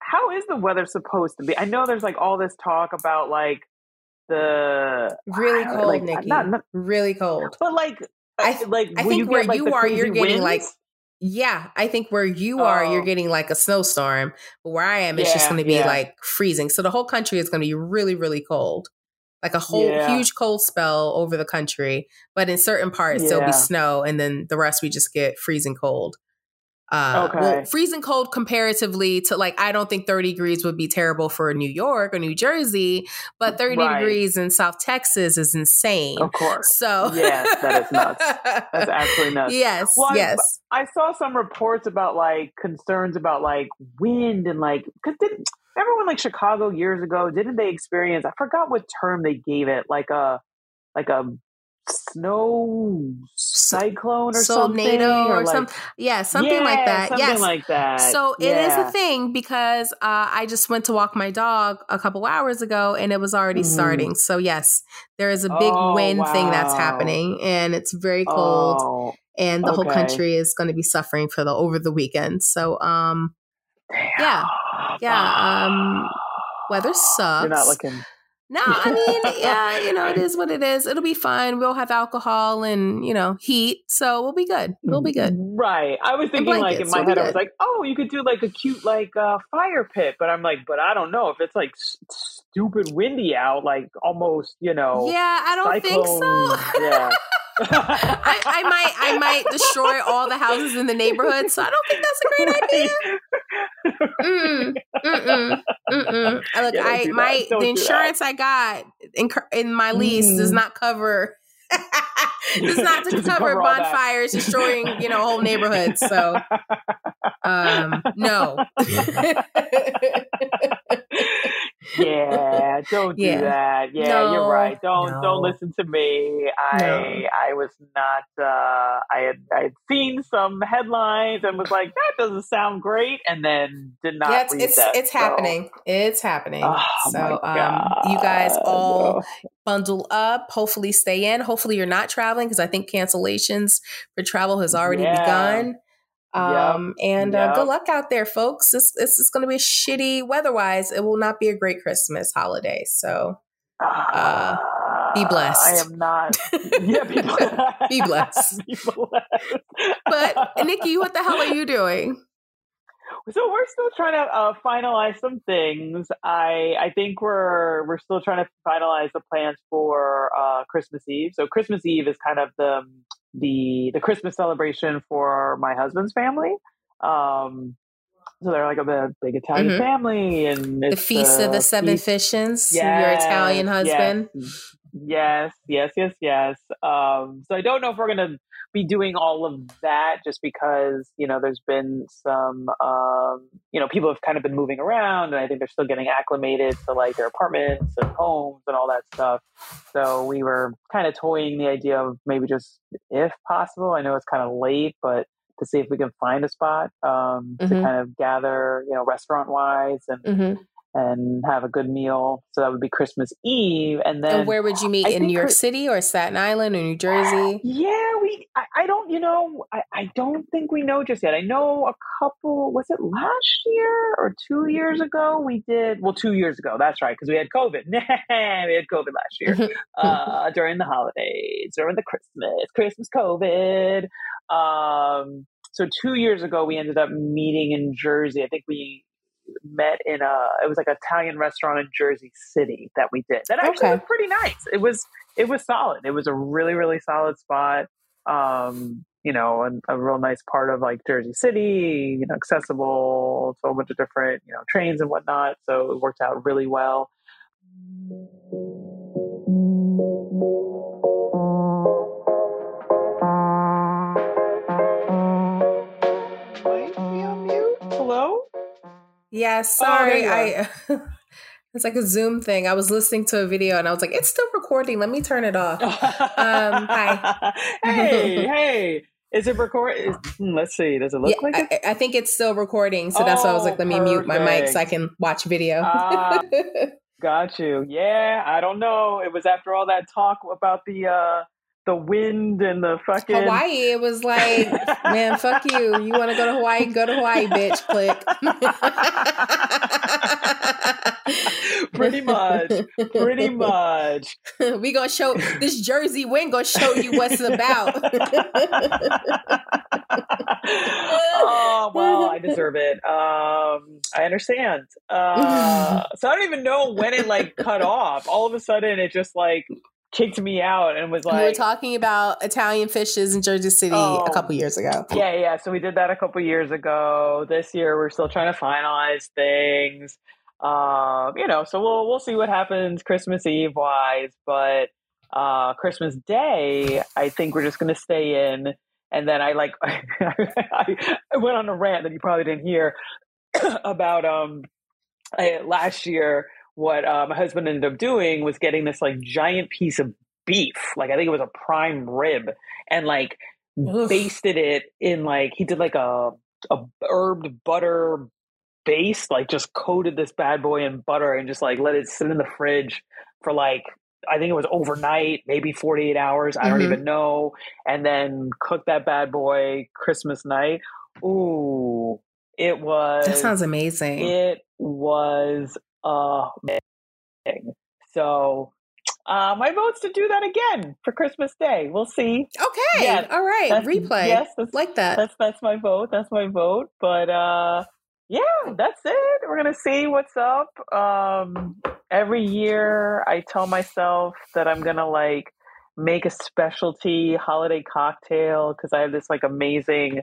how is the weather supposed to be i know there's like all this talk about like the really cold, like, Niki. not- not- really cold. but like I I like I think you where get, like, you the are, you're crazy getting, like, winds? Yeah, I think where you are, you're Oh. getting like a snowstorm. But where I am, it's just going to be yeah. like freezing. So the whole country is going to be really, really cold. Like a whole Yeah. huge cold spell over the country. But in certain parts, there'll be snow. And then the rest, we just get freezing cold. Uh, Okay. well, freezing cold comparatively to like, I don't think 30 degrees would be terrible for New York or New Jersey, but 30 Right. degrees in South Texas is insane. Of course. So, Yes, that is nuts. That's absolutely nuts. Yes, Well, I- yes. I saw some reports about like concerns about like wind and like because didn't when like Chicago years ago didn't they experience I forgot what term they gave it like a like a snow cyclone or something Solnado or, like, something. Yeah, something Yeah, like that. something yes. like that. So it is Yeah. a thing because uh, I just went to walk my dog a couple hours ago and it was already Mhm. starting. So yes, there is a big Oh, wind thing that's happening and it's very cold Oh, and the whole country is going to be suffering for the over the weekend. So um damn. yeah. Yeah, um, weather sucks. You're not looking. No, I mean, yeah, you know, it is what it is. It'll be fine. We'll have alcohol and, you know, heat. So we'll be good. We'll be good. Right. I was thinking like in my head, I was like, oh, you could do like a cute like uh, fire pit, but I'm like, but I don't know if it's like stupid windy out, like almost, you know. Yeah, I don't think so. Yeah. I, I might I might destroy all the houses in the neighborhood, so I don't think that's a great idea. Mm, mm-mm, mm-mm. Look, Yeah, I do my the insurance I got in, in my lease does Mm. not cover does not Doesn't cover bonfires destroying you know whole neighborhoods. So um no. Yeah, don't do Yeah. that. Yeah, No, you're right. Don't no. don't listen to me. I No. I was not. Uh, I had I had seen some headlines and was like, that doesn't sound great, and then did not. yeah, it's read it's, that, it's so- happening. It's happening. Oh, so um you guys all bundle up. Hopefully, stay in. Hopefully, you're not traveling because I think cancellations for travel has already Yeah. begun. Um, and uh, Yep. good luck out there, folks. This this is going to be shitty weather-wise. It will not be a great Christmas holiday. So, uh, be blessed. I am not. Yeah, be blessed. Be blessed. Be blessed. but Niki, what the hell are you doing? So we're still trying to uh, finalize some things. I I think we're we're still trying to finalize the plans for uh, Christmas Eve. So Christmas Eve is kind of the the the Christmas celebration for my husband's family. Um, so they're like a big, big Italian Mhm. family, and The feast of the seven feast- fishes. your Italian husband. Yes, yes, yes, yes. Yes. Um, so I don't know if we're going to be doing all of that just because, you know, there's been some, um, you know, people have kind of been moving around and I think they're still getting acclimated to like their apartments and homes and all that stuff. So we were kind of toying the idea of maybe just, if possible, I know it's kind of late, but to see if we can find a spot um, to Mhm. kind of gather, you know, restaurant wise and, hmm and have a good meal. So that would be Christmas Eve. And then And where would you meet I in New York Chris- City or Staten Island or New Jersey? Yeah, we. I, I don't. You know, I, I don't think we know just yet. I know a couple. Was it last year or two years ago? We did. Well, two years ago. That's right, because we had COVID. we had COVID last year uh, during the holidays, during the Christmas, Christmas COVID. Um, so two years ago, we ended up meeting in Jersey. I think we met in a. It was like an Italian restaurant in Jersey City that we did. That actually Okay. was pretty nice. It was. It was solid. It was a really, really solid spot. Um, you know, and a real nice part of like Jersey City. You know, accessible to a bunch of different you know trains and whatnot. So it worked out really well. Might be on. Hello. Yeah, sorry. Oh, I it's like a Zoom thing. I was listening to a video and I was like, it's still recording. Let me turn it off. um, hi. hey, hey. Is it record? Is, hmm, let's see. Does it look Yeah, like it? I, I think it's still recording, so that's why I was Oh, like, let me mute my mic so I can watch video. Ah. Got you. Yeah, I don't know. It was after all that talk about the uh the wind and the fucking Hawaii, it was like, man, fuck you. You want to go to Hawaii? Go to Hawaii, bitch. Click. pretty much. Pretty much. we gonna show this Jersey wind gonna show you what's about. oh well, I deserve it. Um, I understand. Uh, so I don't even know when it like cut off. All of a sudden, it just like kicked me out and was like, we were talking about Italian fishes in Jersey City Oh. a couple years ago. Yeah, yeah. So we did that a couple years ago. This year we're still trying to finalize things. Um, you know, so we'll we'll see what happens Christmas Eve wise, but uh Christmas Day, I think we're just gonna stay in. And then I like I, I went on a rant that you probably didn't hear about um I, last year what uh, my husband ended up doing was getting this like giant piece of beef like i think it was a prime rib and like Oof. basted it in like he did like a a herbed butter base like just coated this bad boy in butter and just like let it sit in the fridge for like I think it was overnight, maybe 48 hours. I don't Mhm. even know. And then cook that bad boy Christmas night. Ooh, it was. That sounds amazing. It was amazing. So, uh, my vote's to do that again for Christmas Day. We'll see. okay. Yeah, All right. that's- Replay. yes, that's- like that. That's that's my vote. That's my vote. But uh, yeah, that's it. We're gonna see what's up. Um, every year, I tell myself that I'm gonna like make a specialty holiday cocktail because I have this like amazing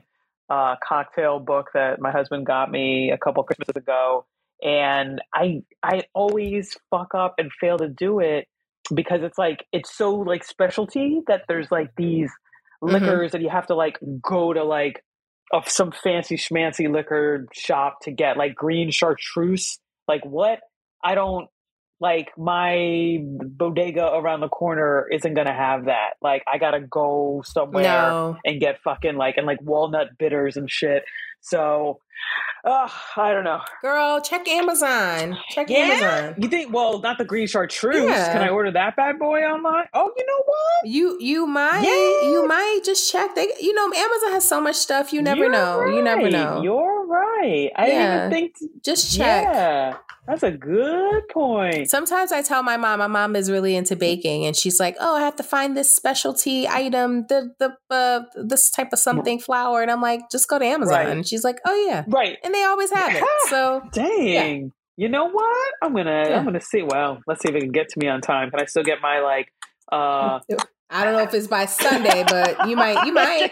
uh, cocktail book that my husband got me a couple Christmases ago, and I I always fuck up and fail to do it because it's like it's so like specialty that there's like these Mhm. liquors that you have to like go to like of some fancy schmancy liquor shop to get like green chartreuse like what i don't like my bodega around the corner isn't gonna have that like i gotta go somewhere no. and get fucking like and like walnut bitters and shit so uh, i don't know Girl, check Amazon. Check yeah Amazon. you think well not the green chartreuse Yeah. can i order that bad boy online oh you know what You you might Yeah. you might just check. They you know Amazon has so much stuff you never You're know. You never know. You're right. I didn't Yeah. even think. just check. Yeah, that's a good point. Sometimes I tell my mom, my mom is really into baking, and she's like, "Oh, I have to find this specialty item, the the uh, this type of something flour," and I'm like, "Just go to Amazon." Right. And she's like, "Oh yeah," Right. and they always have it. So Dang. You know what? I'm gonna. Yeah. I'm gonna see. Well, let's see if it can get to me on time. Can I still get my like? uh I don't know if it's by Sunday, but you might, you might.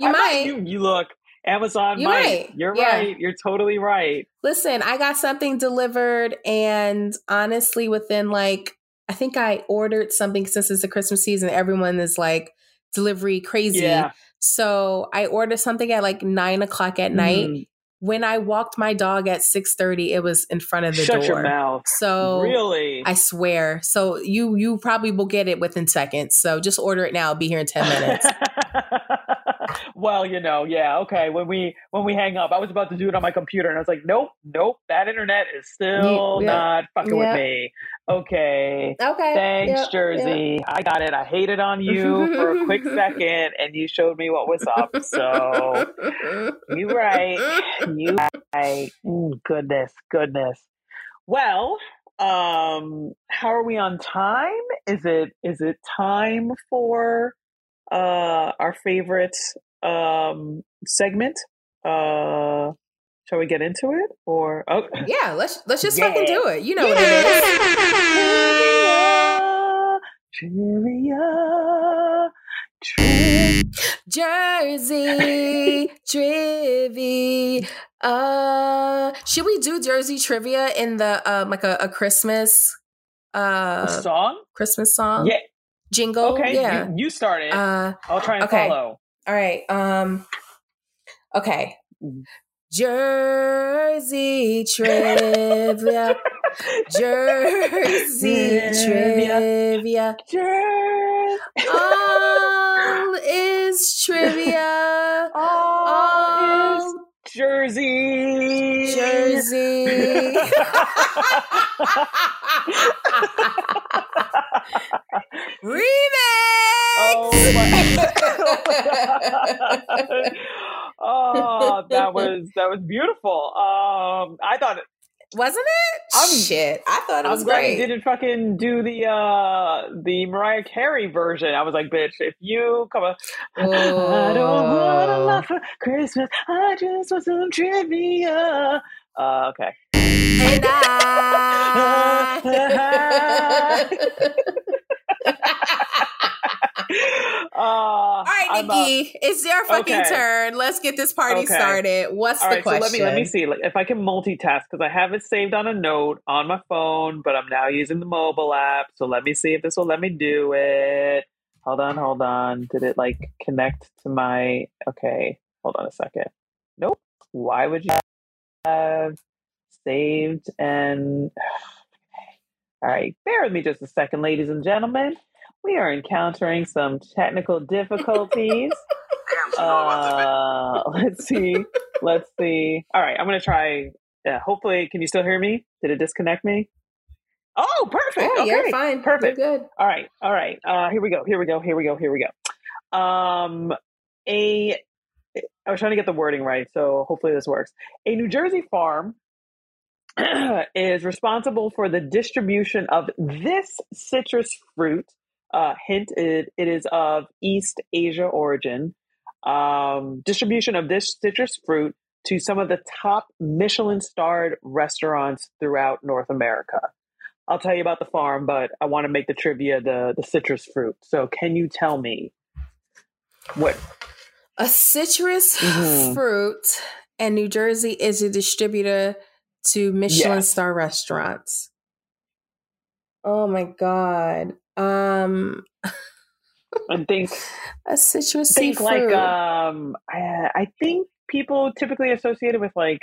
You I might. You, you look. Amazon You might. might. You're Yeah. right. You're totally right. Listen, I got something delivered, and honestly, within like, I think I ordered something since it's the Christmas season. Everyone is like delivery crazy. Yeah. So I ordered something at like nine o'clock at night. Mm. When I walked my dog at six thirty, it was in front of the Shut door. your mouth. So really? I swear. So you you probably will get it within seconds. So just order it now. I'll be here in ten minutes. well, you know, yeah, okay. When we when we hang up, I was about to do it on my computer, and I was like, nope, nope, that internet is still Yeah. not fucking Yeah. with me. Okay, Okay. thanks, Yep, Jersey. I got it. I hated on you for a quick second, and you showed me what was up. So you right, you right. Mm, goodness, goodness. Well, um, how are we on time? Is it is it time for uh our favorite um segment? Uh shall we get into it? Or oh Yeah, let's let's just Yeah. fucking do it. You know what it trivia, trivia, tri- Jersey trivia. Uh, should we do Jersey trivia in the um like a, a Christmas a uh song? Christmas song Yeah. Jingle? Okay, yeah. you, you started. Uh, I'll try and okay. follow. all right. Um, okay. Jersey trivia. Jersey trivia. Jer- All is trivia. All Jersey. Jersey. Oh Remix. my- oh, that was that was beautiful. Um, I thought Wasn't it? I'm- Shit. I thought it was I'm glad great. you didn't fucking do the uh the Mariah Carey version. I was like, bitch, if you come up, I don't want a Oh. lot for Christmas. I just want some trivia. Uh, okay. And I. Uh, All right, Niki, it's your fucking okay. turn. Let's get this party Okay. started. What's All the right, question? so let me let me see like, if I can multitask because I have it saved on a note on my phone, but I'm now using the mobile app. So let me see if this will let me do it. Hold on, hold on. Did it like connect to my? Okay, hold on a second. Nope. Why would you have saved and? All right, bear with me just a second, ladies and gentlemen. We are encountering some technical difficulties. Uh, let's see. Let's see. All right, I'm gonna try. Yeah, hopefully, can you still hear me? Did it disconnect me? Oh, perfect. Oh, okay, you're fine. Perfect. You're good. All right, all right. Uh, here we go. Here we go. Here we go. Here we go. Um, a. I was trying to get the wording right, so hopefully this works. A New Jersey farm is responsible for the distribution of this citrus fruit. Uh, hint: it, it is of East Asia origin. Um, distribution of this citrus fruit to some of the top Michelin-starred restaurants throughout North America. I'll tell you about the farm, but I want to make the trivia the the citrus fruit. So, can you tell me what? A citrus Mhm. fruit, and New Jersey is a distributor to Michelin Yes. star restaurants. Oh my god. Um, I think a citrus think fruit. like um I, I think people typically associated with like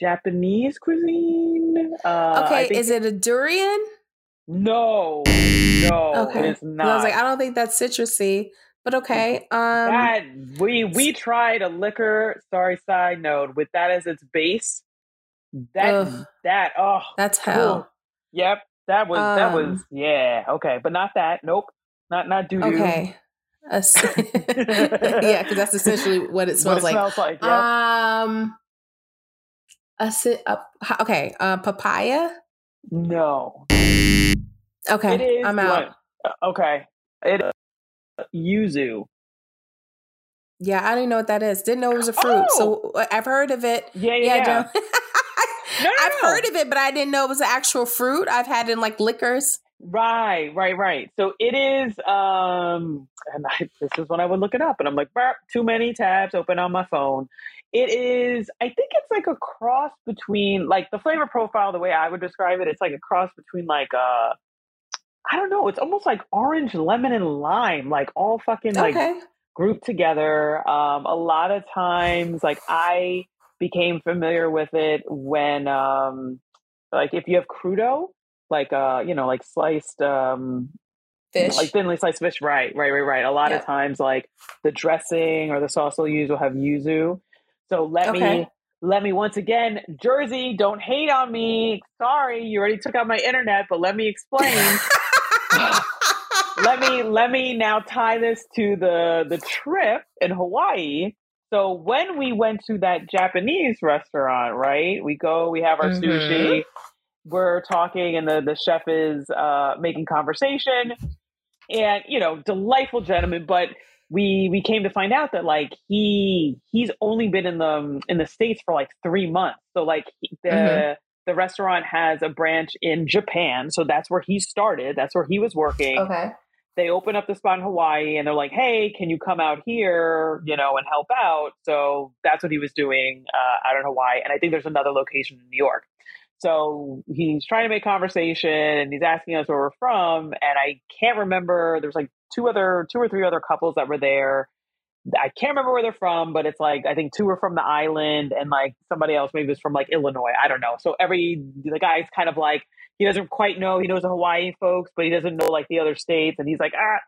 Japanese cuisine. Uh, okay, think- is it a durian? no, no, Okay. it's not. I was like, I don't think that's citrusy, but okay. Um, that we we tried a liquor. Sorry, side note with that as its base. That Ugh. that oh that's cool. hell. Yep, that was that Um, was yeah okay, but not that. Nope, not not doo doo. Okay. Yeah, because that's essentially what it What smells it like. smells like. Yep. Um, a, a h- okay, uh, papaya. no, Okay, it is. I'm out. uh, okay, it yuzu. Yeah, I didn't know what that is. Didn't know it was a fruit. So uh, I've heard of it. Yeah, yeah. Yeah, yeah. No, I've no. heard of it, but I didn't know it was an actual fruit. I've had in like liquors. Right, right, right. So it is, um, and I, this is when I would look it up, and I'm like, too many tabs open on my phone. It is, I think it's like a cross between, like the flavor profile, the way I would describe it, it's like a cross between like, uh, I don't know, it's almost like orange, lemon, and lime, like all fucking like okay. grouped together. Um, a lot of times, like I became familiar with it when, um, like if you have crudo, like uh, you know, like sliced, um, Fish. like thinly sliced fish. Right, right, right, right. A lot Yeah. of times, like the dressing or the sauce they'll use will have yuzu. So let me. Let me once again, Jersey, don't hate on me. Sorry, you already took out my internet, but let me explain. let me let me now tie this to the the trip in Hawaii. So when we went to that Japanese restaurant, right? We go, we have our Mhm. sushi. We're talking, and the the chef is uh, making conversation, and you know, delightful gentleman. But we we came to find out that like he he's only been in the in the states for like three months. So like he- the Mhm. the restaurant has a branch in Japan, so that's where he started. That's where he was working okay. They open up the spot in Hawaii and they're like, hey, can you come out here, you know, and help out? So that's what he was doing uh, out in Hawaii. And I think there's another location in New York. So he's trying to make conversation and he's asking us where we're from. And I can't remember, there's like two other, two or three other couples that were there. I can't remember where they're from, but it's like, I think two are from the island and like somebody else maybe was from like Illinois. I don't know. So every, the guy's kind of like, he doesn't quite know. He knows the Hawaii folks, but he doesn't know like the other states. And he's like, ah.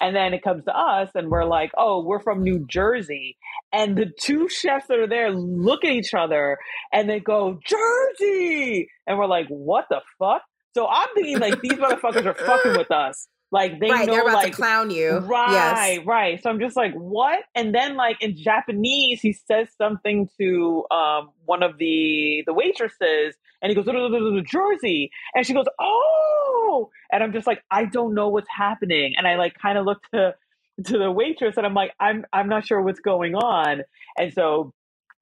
And then it comes to us, and we're like, oh, we're from New Jersey. And the two chefs that are there look at each other and they go, Jersey. And we're like, what the fuck? So I'm thinking like these motherfuckers are fucking with us. Like they right, know they're about like to clown you. Right, Yes. right. So I'm just like, what? And then like in Japanese, he says something to um one of the the waitresses, and he goes, Jersey, and she goes, oh, and I'm just like, I don't know what's happening, and I like kind of look to to the waitress, and I'm like, I'm I'm not sure what's going on, and so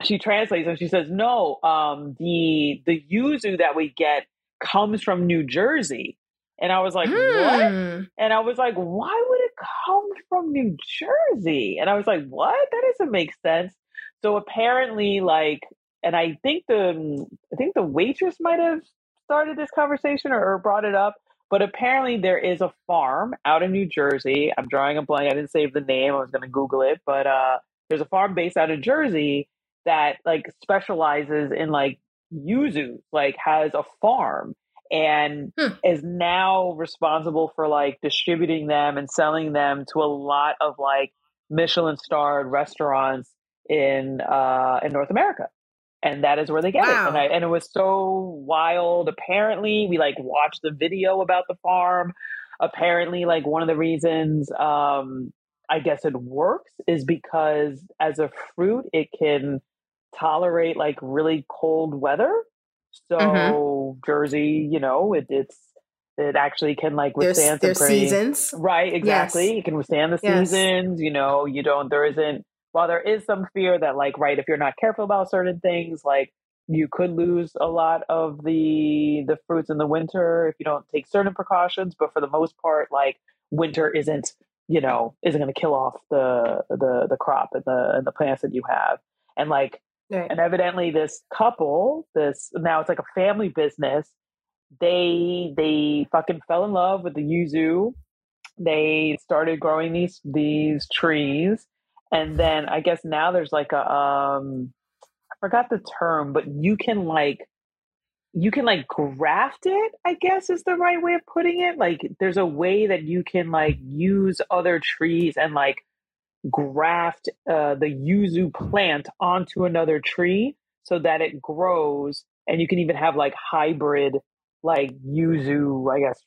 she translates and she says, no, um, the the yuzu that we get comes from New Jersey. And I was like, what? Hmm. And I was like, why would it come from New Jersey? And I was like, what? That doesn't make sense. So apparently, like, and I think the I think the waitress might have started this conversation or, or brought it up. But apparently, there is a farm out in New Jersey. I'm drawing a blank. I didn't save the name. I was going to Google it, but uh, there's a farm based out of Jersey that like specializes in like yuzu, like has a farm and Hmm. is now responsible for like distributing them and selling them to a lot of like Michelin starred restaurants in uh in North America. And that is where they get Wow. it. And, I, and it was so wild. Apparently, we like watched the video about the farm. Apparently, like one of the reasons um I guess it works is because as a fruit, it can tolerate like really cold weather. So Mm-hmm. Jersey, you know, it, it's it actually can like withstand there's pretty seasons. right. Exactly, it can withstand the Yes. seasons. You know, you don't. There isn't. While there is some fear that like right, if you're not careful about certain things, like you could lose a lot of the the fruits in the winter if you don't take certain precautions. But for the most part, like winter isn't you know isn't going to kill off the the the crop and the and the plants that you have. And like Right. and evidently this couple this now it's like a family business they they fucking fell in love with the yuzu. They started growing these these trees. And then i guess now there's like a um i forgot the term but you can like you can like graft it i guess is the right way of putting it. Like there's a way that you can like use other trees and like graft uh, the yuzu plant onto another tree so that it grows and you can even have like hybrid like yuzu i guess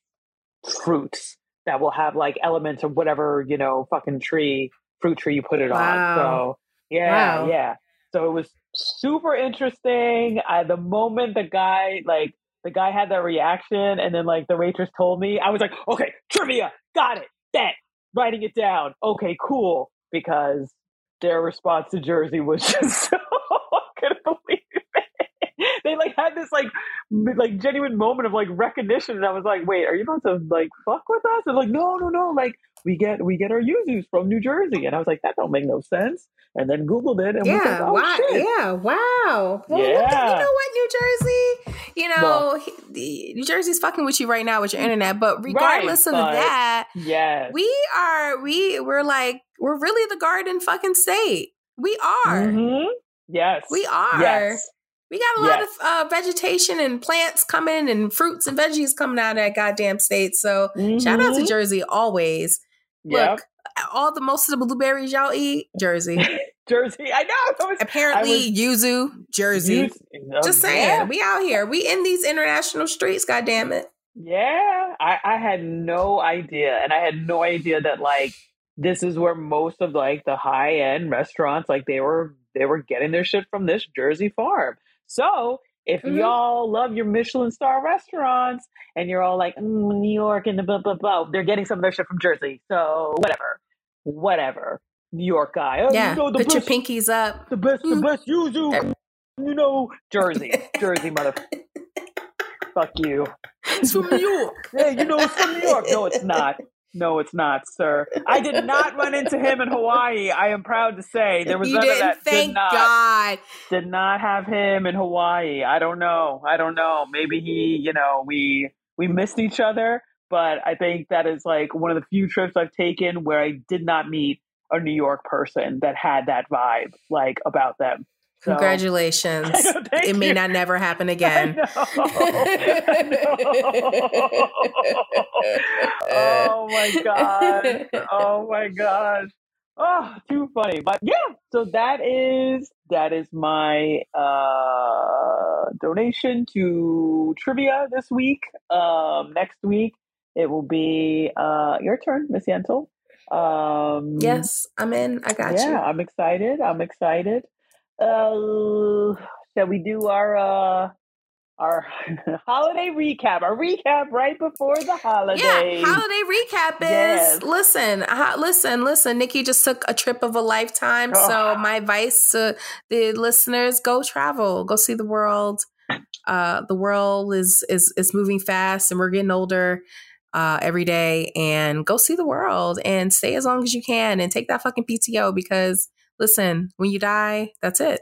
fruits that will have like elements of whatever you know fucking tree fruit tree you put it on. So yeah Wow. yeah. So it was super interesting. I, the moment the guy like the guy had that reaction and then like the waitress told me i was like okay trivia got it bet writing it down. Okay cool because their response to jersey was just so i couldn't believe it. They like had this like like genuine moment of like recognition and i was like wait are you about to like fuck with us? And like no no no like we get we get our yuzus from new jersey. And i was like that don't make no sense. And then googled it and was like Yeah, oh wow, shit. yeah, wow. Well, at- you know what, New Jersey? You know, he- New Jersey's fucking with you right now with your internet, but regardless of but- that, yes. we are we we're like we're really the garden fucking state. We are. Mhm. yes We are. yes We got a lot Yes. of uh, vegetation and plants coming and fruits and veggies coming out of that goddamn state. So shout out to Mhm. Jersey always. Yep. Look, all the most of the blueberries y'all eat, Jersey. jersey i know that was Apparently, yuzu, Jersey. You- Just um, saying, yeah. we out here. We in these international streets. God damn it. Yeah, I, I had no idea, and I had no idea that like this is where most of like the high end restaurants like they were they were getting their shit from this Jersey farm. So if Mhm. y'all love your Michelin star restaurants and you're all like mm, New York and the blah blah blah, they're getting some of their shit from Jersey. So whatever, whatever. New York guy, oh, Yeah, you know the put your pinkies up. the best, the Mm. best yuzu, There- you know Jersey, Jersey mother. Fuck you. It's from New York. Hey, you know it's from New York. No, it's not. No, it's not, sir. I did not run into him in Hawaii. I am proud to say there was you none didn't. of that. Thank did not, God. Did not have him in Hawaii. I don't know. I don't know. Maybe he, you know, we we missed each other. But I think that is like one of the few trips I've taken where I did not meet a New York person that had that vibe like about them. So- Congratulations. Know, it may not never happen again. know. I know. oh my god. Oh my gosh. Oh, too funny. But yeah, so that is that is my uh donation to trivia this week. Um next week it will be uh your turn, Miss Yental. Um Yes, I'm in. I got yeah, you. Yeah, I'm excited. I'm excited. Uh, shall we do our uh our holiday recap? Our recap right before the holidays. Yeah, holiday recap is Yes. listen, uh, listen, listen. Niki just took a trip of a lifetime. So Oh. my advice to the listeners: go travel, go see the world. Uh, the world is is is moving fast, and we're getting older. uh, every day and go see the world and stay as long as you can and take that fucking PTO because listen, when you die, that's it.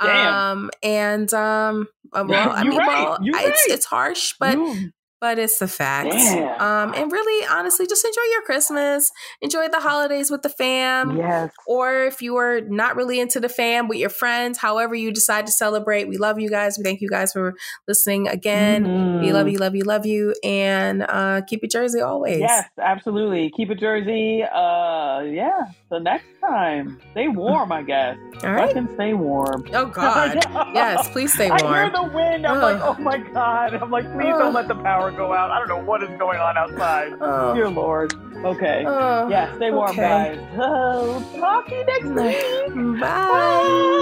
Damn. Um, and um, uh, well, I mean, right. well, it's right. it's harsh, but You- but it's the fact. Damn. Um, and really, honestly, just enjoy your Christmas, enjoy the holidays with the fam. yes. Or if you are not really into the fam with your friends, however you decide to celebrate, we love you guys. We thank you guys for listening again. We Mhm. love you, love you, love you, and uh, keep it Jersey always. Yes, absolutely. Keep it Jersey. Uh, yeah. The next time, stay warm. I guess. All right. Fucking stay warm. Oh God. yes, please stay warm. I hear the wind. I'm like, oh my god. I'm like, please Ugh. don't let the power go out. I don't know what is going on outside. Oh. Dear Lord. Okay. Oh, Yeah, stay warm, okay. guys. Oh, talk to you next week. Bye. Bye.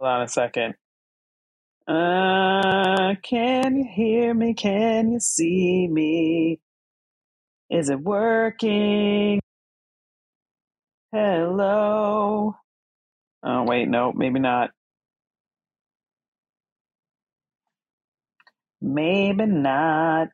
Hold on a second. Uh, can you hear me? Can you see me? Is it working? Hello. Oh, wait, no, maybe not. Maybe not.